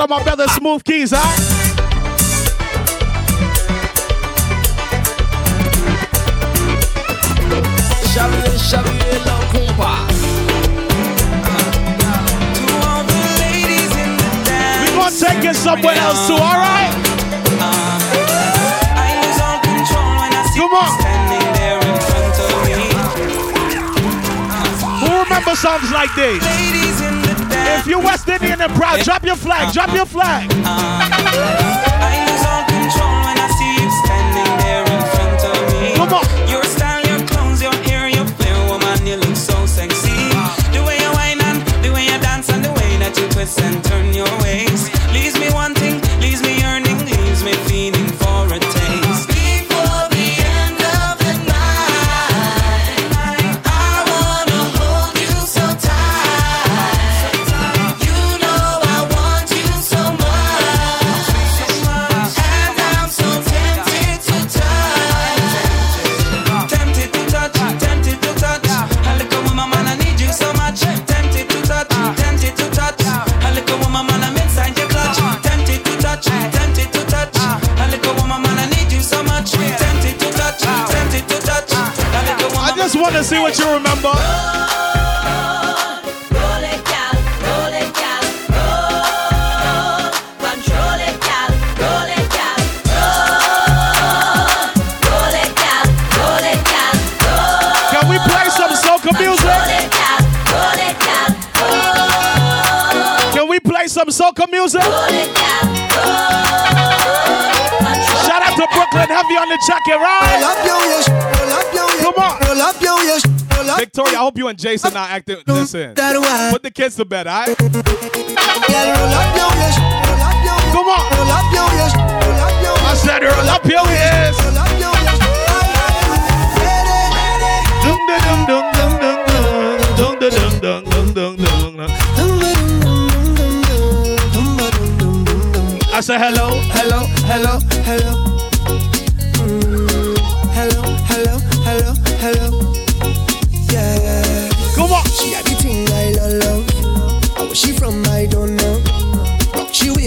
Shout out my brother Smooth Keys, huh? La compa. We gonna take it somewhere else too, alright? Come on. Who remember songs like these? If you West Indian and proud, drop your flag, drop your flag. see what you remember. some soca music. Shout out to Brooklyn, have you on the jacket, right? Come on. Victoria, I hope you and Jason are acting. Listen, put the kids to bed, all right? Come on. I said, roll up your ears. Dum dum dum dum dum dum dum dum dum dum dum dum. I said hello, hello, hello, hello. Mm, hello, hello, hello, hello.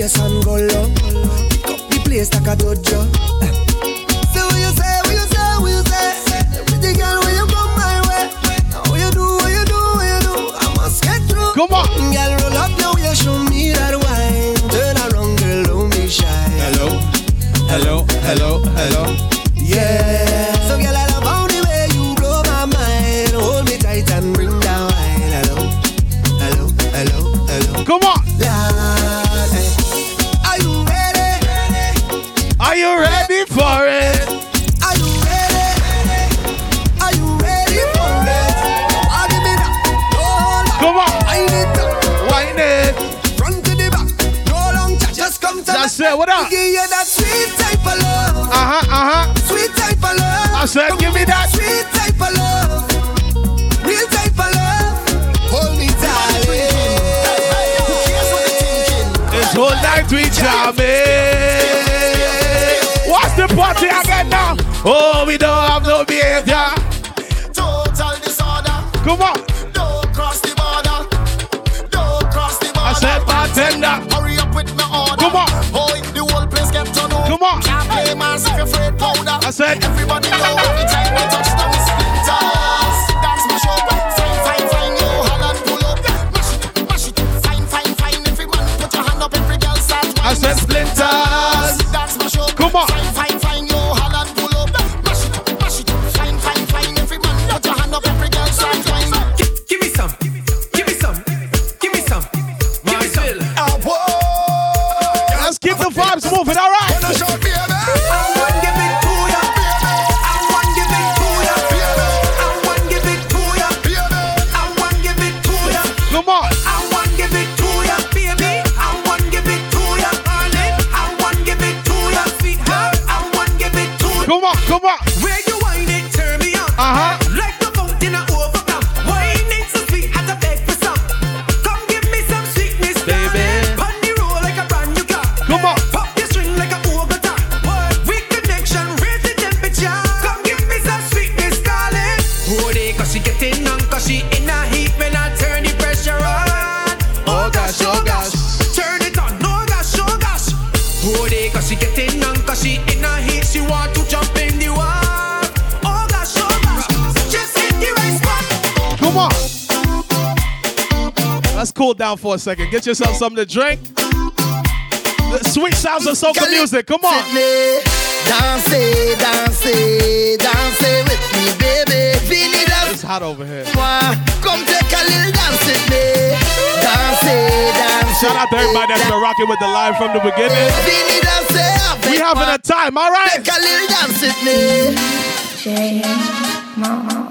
And go low. Pick up the place like a dojo. So what you say, what you say, what you say? Pretty girl, when you come my way. Now what you do, what you do, what you do? I must get through. Come on. Girl, roll up now, you show me that wine. Turn around, girl, don't be shy. Hello, hello, hello, hello. Come to That's me. it. What up? Give you that sweet type of love. Uh huh, uh huh. Sweet type of love. I said, give me that. Sweet type of love. Real type of love. Hold me tight. This whole night we jamming. Said. Everybody know every time we touch down for a second. Get yourself something to drink. The sweet sounds of soca music. Come on. Dance, dance, dance with me, baby. Fini It's hot over here. Come take a little dance with me. Dance, dance. Shout out to everybody that's been rocking with the live from the beginning. Fini dance, oh, We having a time, all right? Take a little dance with me. Soca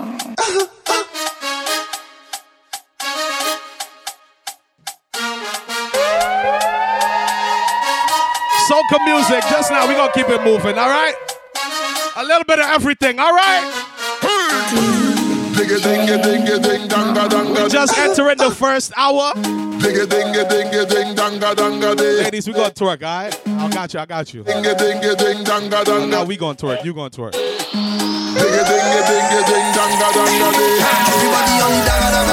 music. Just now, we gonna keep it moving, all right? A little bit of everything, all right? Just entering the first hour. Ladies, we gonna twerk, all right? I got you, I got you. Now we gonna twerk, you gonna twerk. Come on.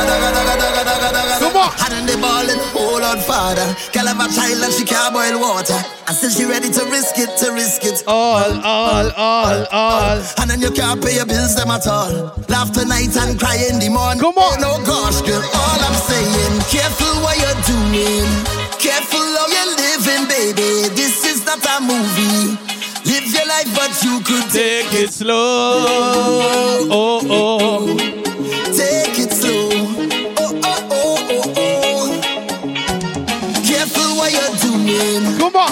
Hand on the ball and hold on, father. Girl have a child and she can't boil water. And still she ready to risk it, to risk it. All, all, all, all. And then you can't pay your bills them at all. Laugh tonight and cry in the morning. Come on. No gosh, girl, all I'm saying. Careful what you're doing. Careful how you're living, baby. This is not a movie. Live your life, but you could Take it slow. Oh, oh.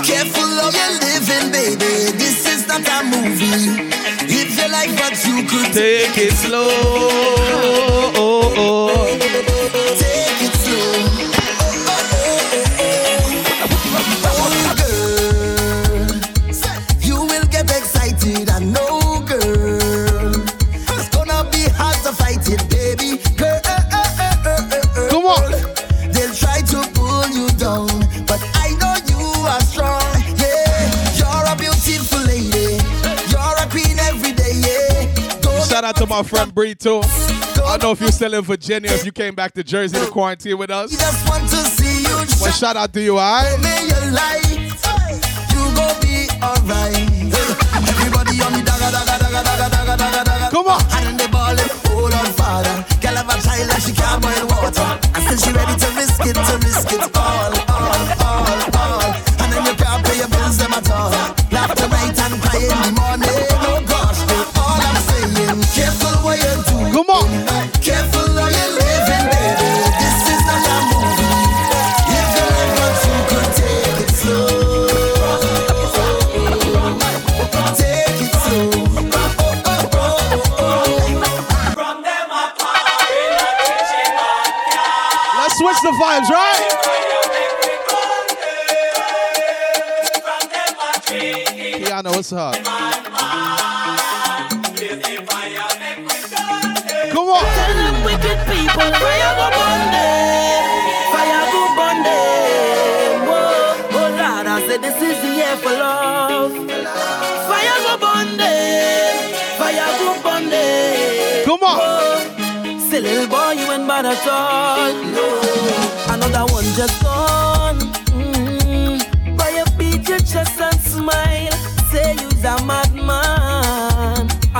Careful of you're living, baby. This is not a movie. Live your life, but you could Take it slow. Oh, oh. My friend Bree too. I don't know if you're still in Virginia, if you came back to Jersey to quarantine with us. just want to see you Well, shout out to you, alright? Come on. The ball and hold on, father. Girl have a child and she can't boil water. And still she ready to risk it, to risk it Up? Come on. Tell them wicked people, fire go burn them. Fire go burn them. Whoa, oh Lord, I said this is the year for love. Fire go burn them. Fire go burn them. Come on. Whoa. Say little boy, you ain't bad at all. No, another one just gone.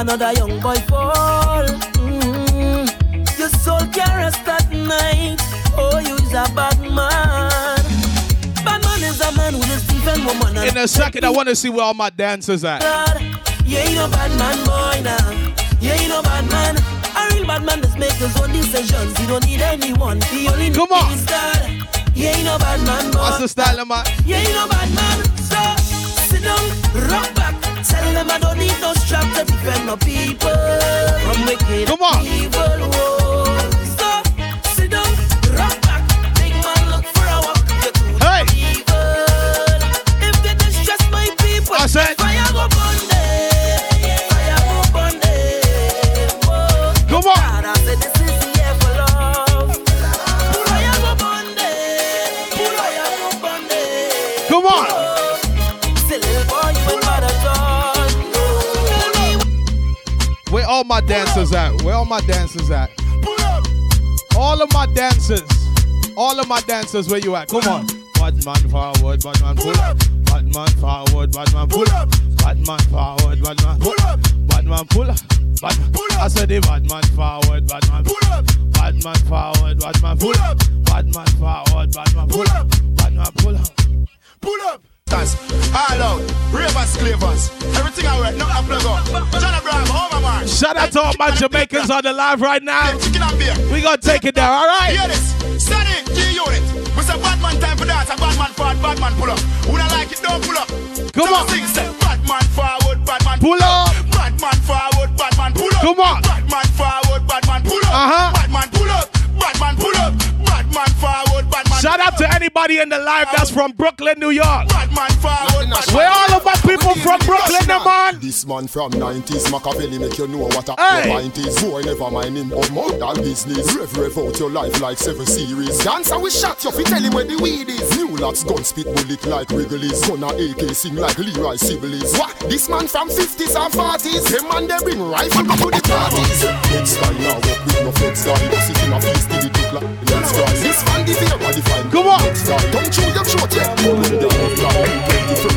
Another young boy fall. Mm. Your soul can rest at night. Oh, you's a bad man. Bad man is a man is defend woman. In a second, I want to see where all my dancers at. You ain't no bad man, boy, now. You ain't no bad man. A real bad man just make his own decisions. He don't need anyone. He only Come on. his. You ain't no bad man, boy. What's the style of my? You ain't no bad man. So sit down, rock back. Them I don't need no strap to defend my people from wicked Come on. evil. Dancers at? Where all my dancers at? All of my dancers. All of my dancers, where you at? Come on. Bad man forward, bad man pull up. Bad man forward, bad man pull up. Bad man forward, bad man pull up. Bad man pull up. Bad man. I said the bad man forward, bad man pull up. Bad man forward, bad man pull up. Bad man forward, bad man pull up. Bad man pull up. Pull up. All out, ravers, clavers, everything I wear, a plug. John Abraham, man. Shout out to all my Jamaicans on the live right now. Chicken and beer. We gonna take it down, all right? Hear this, G unit. We say bad man time for dance, a bad man forward, bad man pull up. Who don't like it, don't pull up. Come on. Sing, say, bad man forward, bad man Pull up. Bad man forward, bad man pull up. Come on. Bad man forward, anybody in the live that's from Brooklyn, New York. Where all of my people from Brooklyn, them man? This man from 90s, Machiavelli make you know what a Hey. point is. Boy, never mind him of more than business. Rev, rev out your life like seven series. Dancer we shot you, fi tell him where the weed is. New locks, gun spit bullet like Wrigley's. Gonna AK sing like Leroy Sibbles. What? This man from 50s and 40s. Them man they bring rifle go to the parties. Next time now walk with no flex guy. Bust it in a face till it look like let's try. This man the fear, what the fine. Come on. Don't chew your throat them down, like 21st Brooklyn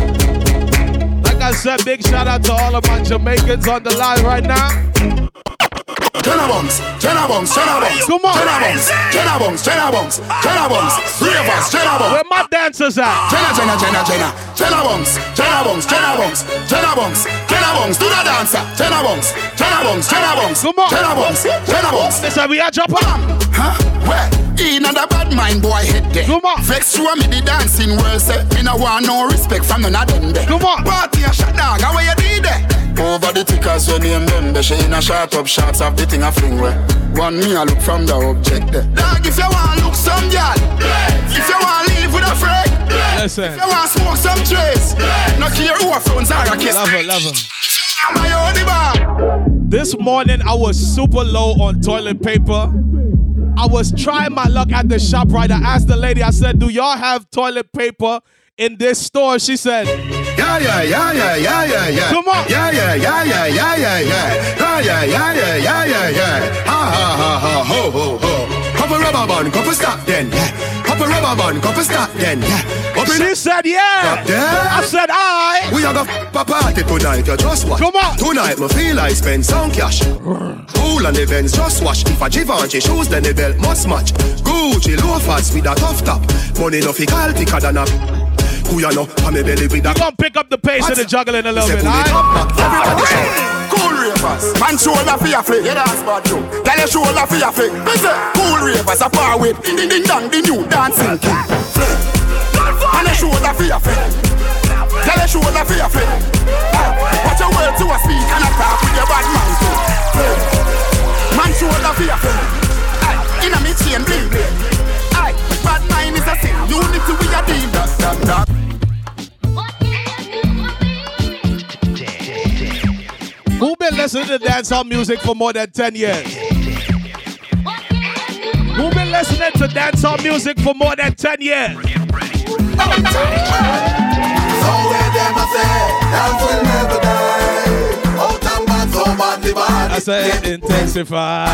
I said, big shout out to all of my Jamaicans on the live right now. Jenna Bunks, Jenna Bunks, Jenna Bunks. Come on. Jenna Bunks, Jenna Bunks, Jenna Bunks, Jenna Bunks. Ravers, Jenna Bunks. Where my dancers at? Bunks, Jenna Bunks, Jenna Bunks, Jenna Bunks, Jenna Bunks. Do the dancer. Jenna Bunks, Jenna Bunks, Jenna Bunks. Come on. Jenna Bunks. Listen, we are dropping. Huh? Where? In the bad mind boy head there. Come on. Vex through me the dancing world say me no want no respect from none of them there. Come on. Party a shot dog, how you did there? Over the tickers when name them there. She in a shot up shots of the thing a fling where. One me a look from the object there. Dog if you want look some girl, if you want live with a friend, Listen. if you want smoke some trace, no care who a phones are a kiss. Love her, love her. My only bar. This morning I was super low on toilet paper. I was trying my luck at the shop right. I asked the lady, I said, Do y'all have toilet paper in this store? She said, Yeah, yeah, yeah, yeah, yeah, yeah, yeah. Come on. Yeah, yeah, yeah, yeah, yeah, yeah, yeah. Ah, yeah, yeah, yeah, yeah, yeah, yeah. Ha, ha, ha, ha, ho, ho, ho. Couple rubber band, couple stop then, yeah. Couple rubber band, couple stop then, yeah. Up in She said, Yeah. Up there. I said, I. We are gonna f- a party tonight, you just watch. Come on. Tonight, me feel I spend some cash. Cool on the Benz, just wash. If a Givenchy shoes, then the belt must match. Gucci loafers with a tough top. Money no fi call thicker than a. Who you know? I'm a belly with a. Gonna pick up the pace of the juggling a little bit, pull it alright? up, back. Everybody shout. Cool ravers, man shoulder for your flick. Yeah, that's bad too. Tell your shoulder for your flick. Me cool ravers, a far with. Ding ding ding dong, the new dancing king. Flick. And a shoulder for your flick. Tell your shoulder for your flick. Ah, Watch your words to a speak and a talk with your bad man too. Flick. Man shoulder for your flick. Aye, Inna me chain bling bling. Aye, bad mind is a sin. Unity we a deal. That, that, that. Who been listening to dancehall music for more than 10 years? Who been listening to dancehall music for more than 10 years? Say, dance will never die. Out and bad, so badly bad. I said intensify.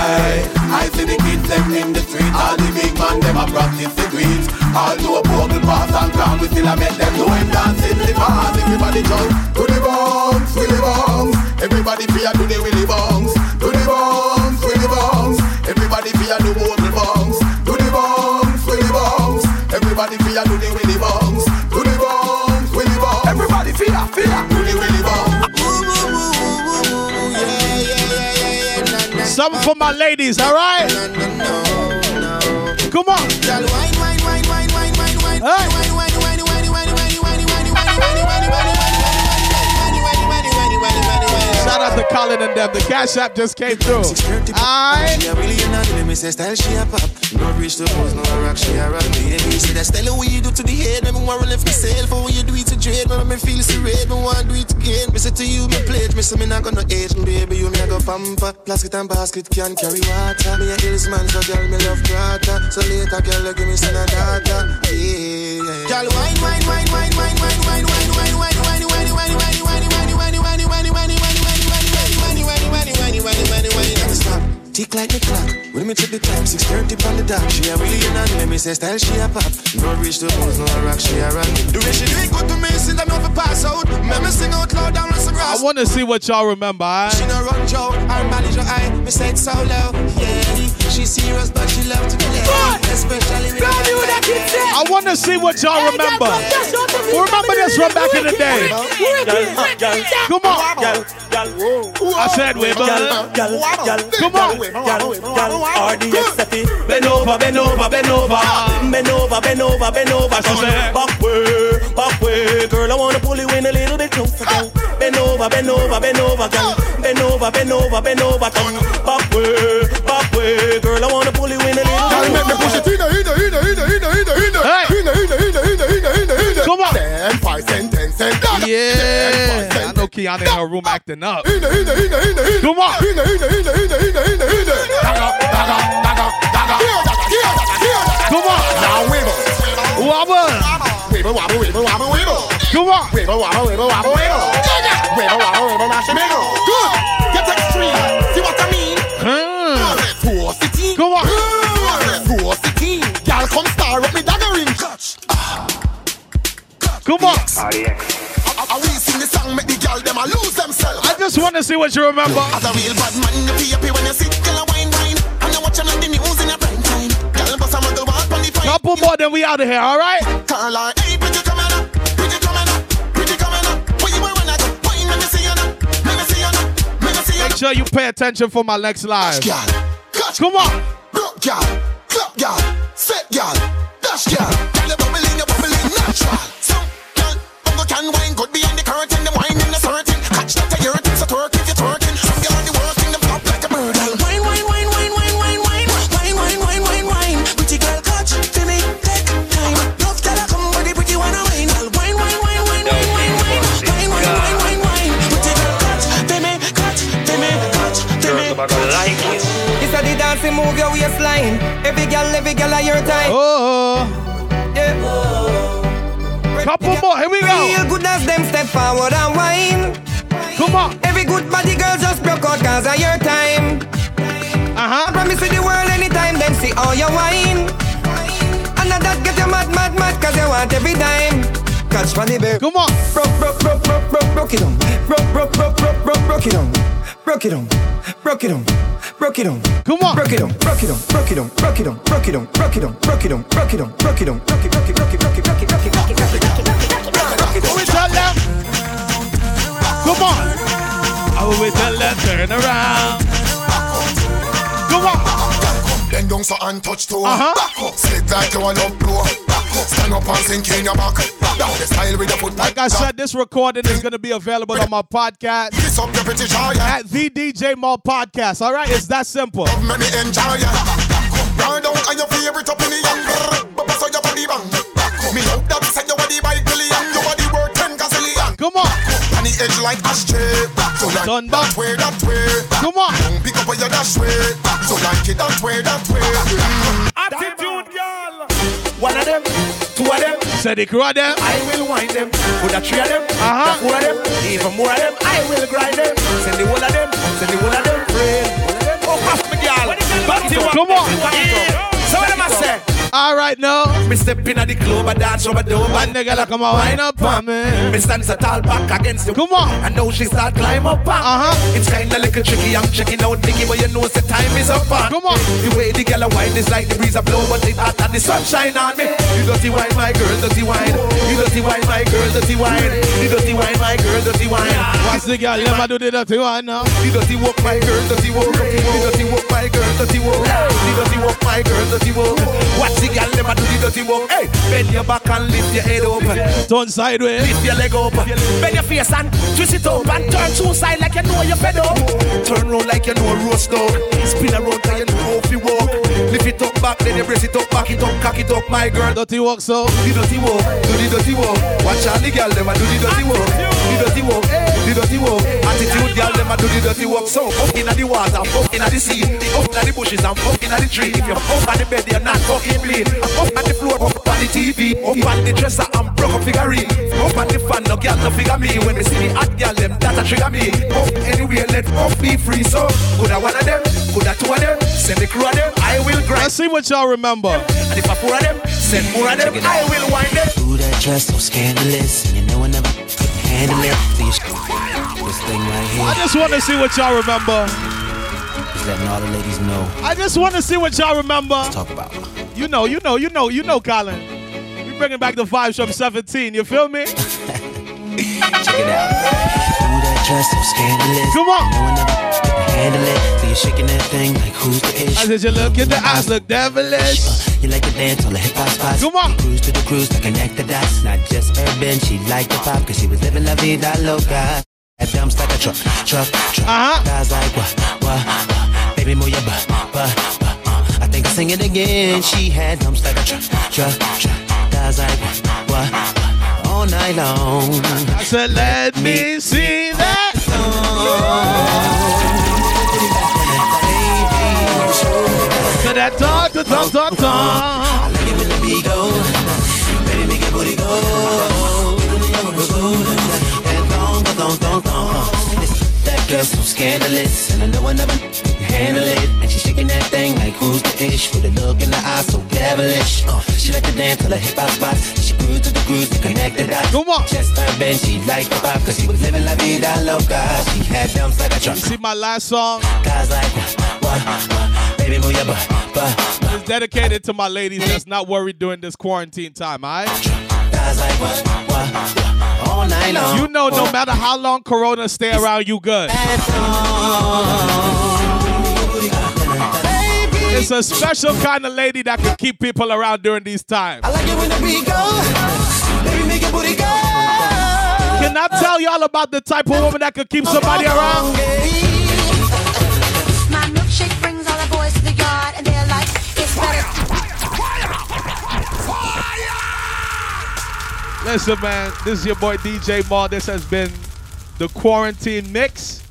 I see the kids them in the street, all the big man them a practice the greens. All to a vocal pass and crown, we still a make them know him dancing the bars. Everybody jump to the bounce, willy bounce. Everybody fear do the willy bounce, Something for my ladies, all right? Come on. Hey. Colin and them. The cash app just came through. Alright. She a really in let me say style she a pop. No reach the pose, no rock, she a rock. Baby, say that style what you do to the head. Me want to myself, and when you do it to dread, me me feel serene. Me want do it again. Me say to you, me pledge. Me say me not gonna age, baby. You me a go pamper. Plastic and basket can carry water. Me a hills man, so girl me love brata. So later, girl, give me some data. Yeah, yeah. Girl, wine, wine, wine, wine, wine, wine, wine, wine, wine, wine, wine, wine, wine, wine, wine, wine, wine, wine, Tick like the clock. When me check the time, 6.30 on the dot. She a really in and let me say style she a pop. No reach the pose, no rock, she a rock. The way she do it good to me, since I'm over pass out. Me sing out loud down on some I want to see what y'all remember. alright? She no run Joe, her manager I, me say it so low. Yeah, she serious but she love to play. Especially when I want to see what y'all remember. Who remember this from back in the day? Come on. I said we Come on. Bend over, bend over, bend over, bend over, bend over, bend over. She said, back way, back way, girl. I wanna pull you in a little bit closer, girl. Bend over, bend over, bend over, girl. Bend over, bend over, bend over, come back way, back way, girl. I wanna pull you in a make me push it in, in, in, in, in, in, in, in, Hey. in, in, in, in, in, in, in. Come on. Ten, five cent, ten cent. Yeah. I know Kiana in her room acting up. In, in, in, in, in, in. Come on. In, in, in, in, in, in, in, in. Dagger, dagger, dagger. Here, dagger, dagger, dagger. Come on. Now wiggle. Wobble. Wiggle, wobble, wiggle, wobble, wiggle. Come on. Wiggle, wobble, wiggle, wobble, wiggle. Wiggle, wobble, wiggle, mash and wiggle. Good. Get extreme. See what I mean? Hmm. Four city. Come on. Come on. I we sing the song, make the girl them a lose themselves. I just want to see what you remember. As a real bad man, you feel happy when you sit, girl a wine wine. And you watch them on the news in a prime time. Girl bust a muggle walk on the fine. Couple more, then we out of here, all right? Call her, hey, pretty coming up, pretty coming up, pretty coming up. Where you were when I go, wine, let me see you now, let me see you now, let me see you Make sure you pay attention for my next live. Girl, catch, Come on. broke girl, club girl, set girl, dash girl. Girl, you bubbling, and wine Good behind the curtain, them wine in the certain Catch that urine, it's a twerk if you're twerking Some girl on the working, them flop like a bird Wine, wine, wine, wine, wine, wine, wine Wine, wine, wine, wine, wine Pretty girl, catch me, take time Love that I come with the pretty wine Wine, wine, wine, wine, wine, wine, wine Wine, wine, wine, wine, wine Pretty girl, catch for me, catch for me, catch for me Like it It's a the dancing move your waistline Every girl, every girl are your time Oh more, here we go. Real good as them step forward and whine. Come on. Every good body girl just broke out cause of your time. Uh-huh. I promise you the world anytime them see all your wine. And now that get you mad, mad, mad cause you want every dime. Catch the bear. Come on. Broke, broke, broke, broke, broke, broke it on. Broke, broke, broke, broke, broke, broke it on. Broke it on. Broke it on. Broke it on. Come on. Broke it on. Broke it on. Broke it on. Broke it on. Broke it on. Broke it on. Broke it on. Broke it on. Broke it on. Broke it, broke it, broke it, broke it, broke it, broke it, broke it, broke it, broke it, broke it, broke it, Who we tell them? Come on. I will tell them turn around. Come on. Bend down so and touch toe. Uh-huh. Back up. Sit like you a love blow. Back up. Stand up and sink in your back. Down the style with your foot. Like I said, this recording is going to be available on my podcast Kiss up pretty giant. at the DJ Mal Podcast. All right, it's that simple. Enjoy ya. Ride down on your favorite opinion. But so your body bang. Me love that say you are the edge like ashtray. So like Done that way, that way. Come on. Don't pick up where you dash way. So like it that way, that way. Attitude, girl. One of them, two of them. Said the crew of them. I will wind them. Put a three of them. Uh-huh. The four of them. Even more of them. I will grind them. Send the whole of them. Send the whole of them. Friend. Oh, half me, girl. Back it. Come on. All right, now. Me step in at the club, I dance over the One nigga like come on, wind up on me. Me stands a tall back against the Come on. I know she start climb up on. Uh-huh. It's kinda little tricky, I'm checking out Nicky, but you know the time is up on. Come on. The way the girl a wine is like the breeze a blow, but it hot and the sunshine on me. You dirty wine, my girl, dirty wine. You dirty wine, my girl, dirty wine. You dirty wine, my girl, dirty wine. What's the girl? Let me do the dirty one now. You dirty walk, my girl, dirty walk. You dirty walk, my girl, dirty walk. You dirty walk, my girl, dirty walk. What's the girl? Me do the dirty walk. Hey, bend your back and lift your head up. Turn sideways. Lift your leg up. Bend your face and twist it up and turn two side like you know you're fed up. Turn round like you know a roast dog. Spin around like you know if you walk. Lift it up back, then you brace it up, back it up, cock it up, my girl. Dirty walk so. Do the dirty walk, do the dirty walk. Watch out the girl them do the dirty walk. The dirty walk, eh, the dirty walk. Attitude girl them do the dirty walk. So up inna the water, up inna the sea, up inna the bushes and up inna the tree. If you're up on the bed, you're not fucking bleed. Up on the floor, up on the TV, up on the dresser and broke a figurine. Up on the fan, no girl no figure me. When they see the hot girl them, that a trigger me. Up anywhere, let up be free. So could I one of them, could I two of them, send the crew of them, I will grind. Let's see what y'all remember. And if I four of them, send more of them, I will wind them. Ooh, that dress so scandalous, you know I never could handle it. So this thing right here I just want to see what y'all remember. letting all the ladies know. I just want to see what y'all remember. Talk about. You know, you know, you know, you know, Colin. We bringing back the vibes from 17. You feel me? Check it out. Ooh, that dress so scandalous. Come on. You handle it. So you're shaking that thing like who's the ish? I said you look in the eyes, look devilish. You like to dance on the hip hop spots. Come on. Cruise to the cruise to connect the dots. Not just urban, she liked the pop cause she was living la vida loca. That dumps like a truck, truck, truck. Uh-huh. Guys like what, what, what? Baby, move your butt, butt, sing it again. She had dumps like a truck, truck, truck. Guys like what, what? All night long. I said, let me see that. To that talk, to talk, talk, talk. Like it when the beat go. Baby, make your booty go. Thong, thong, thong, thong. This- That girl so scandalous, and I know I never handle it. And she shaking that thing like who's the ish with a look in the eye so devilish. Uh, she like to dance till the hip hop spots. She grew to the grooves to connect the dots. Come on. Just urban, she liked the pop cause she was living la vida loca. She had dumps like a truck. You see my last song? Guys like what, what, what? Baby, move your butt, butt, butt. It's dedicated to my ladies that's not worried during this quarantine time, all right? Guys like what, what, what? All night long. You know, no matter how long Corona stay around, you good. It's a special kind of lady that can keep people around during these times. I like it when the beat go. Baby, make your booty go. Can I tell y'all about the type of woman that could keep somebody around? My milkshake brings all the boys to the yard, and they're like, it's better. Fire! Listen, man, this is your boy DJ Mal. This has been the quarantine mix.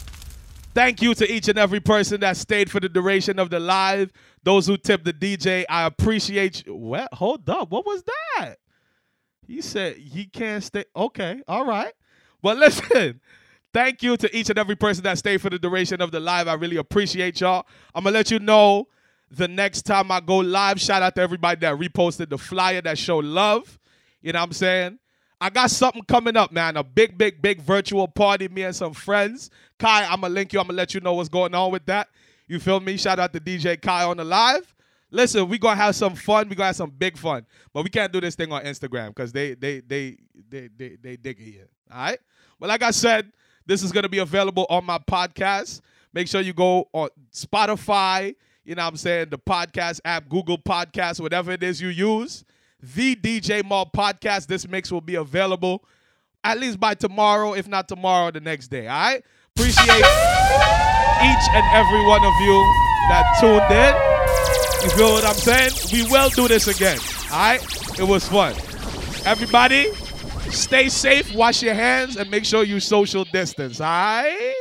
Thank you to each and every person that stayed for the duration of the live. Those who tipped the DJ, I appreciate you. What? Hold up. What was that? He said he can't stay. Okay, all right. But listen, thank you to each and every person that stayed for the duration of the live. I really appreciate y'all. I'm gonna let you know the next time I go live. Shout out to everybody that reposted the flyer that showed love. You know what I'm saying? I got something coming up, man. A big, big, big virtual party. Me and some friends. Kai, I'm gonna link you. I'm gonna let you know what's going on with that. You feel me? Shout out to DJ Kai on the live. Listen, we gonna have some fun. We gonna have some big fun, but we can't do this thing on Instagram because they, they, they, they, they, they dig it here. All right. But like I said, this is gonna be available on my podcast. Make sure you go on Spotify. You know what I'm saying? The podcast app, Google Podcasts, whatever it is you use. The DJ Mal podcast. This mix will be available at least by tomorrow, if not tomorrow, the next day. All right. Appreciate each and every one of you that tuned in. You feel what I'm saying? We will do this again. All right? It was fun. Everybody, stay safe, wash your hands, and make sure you social distance. All right?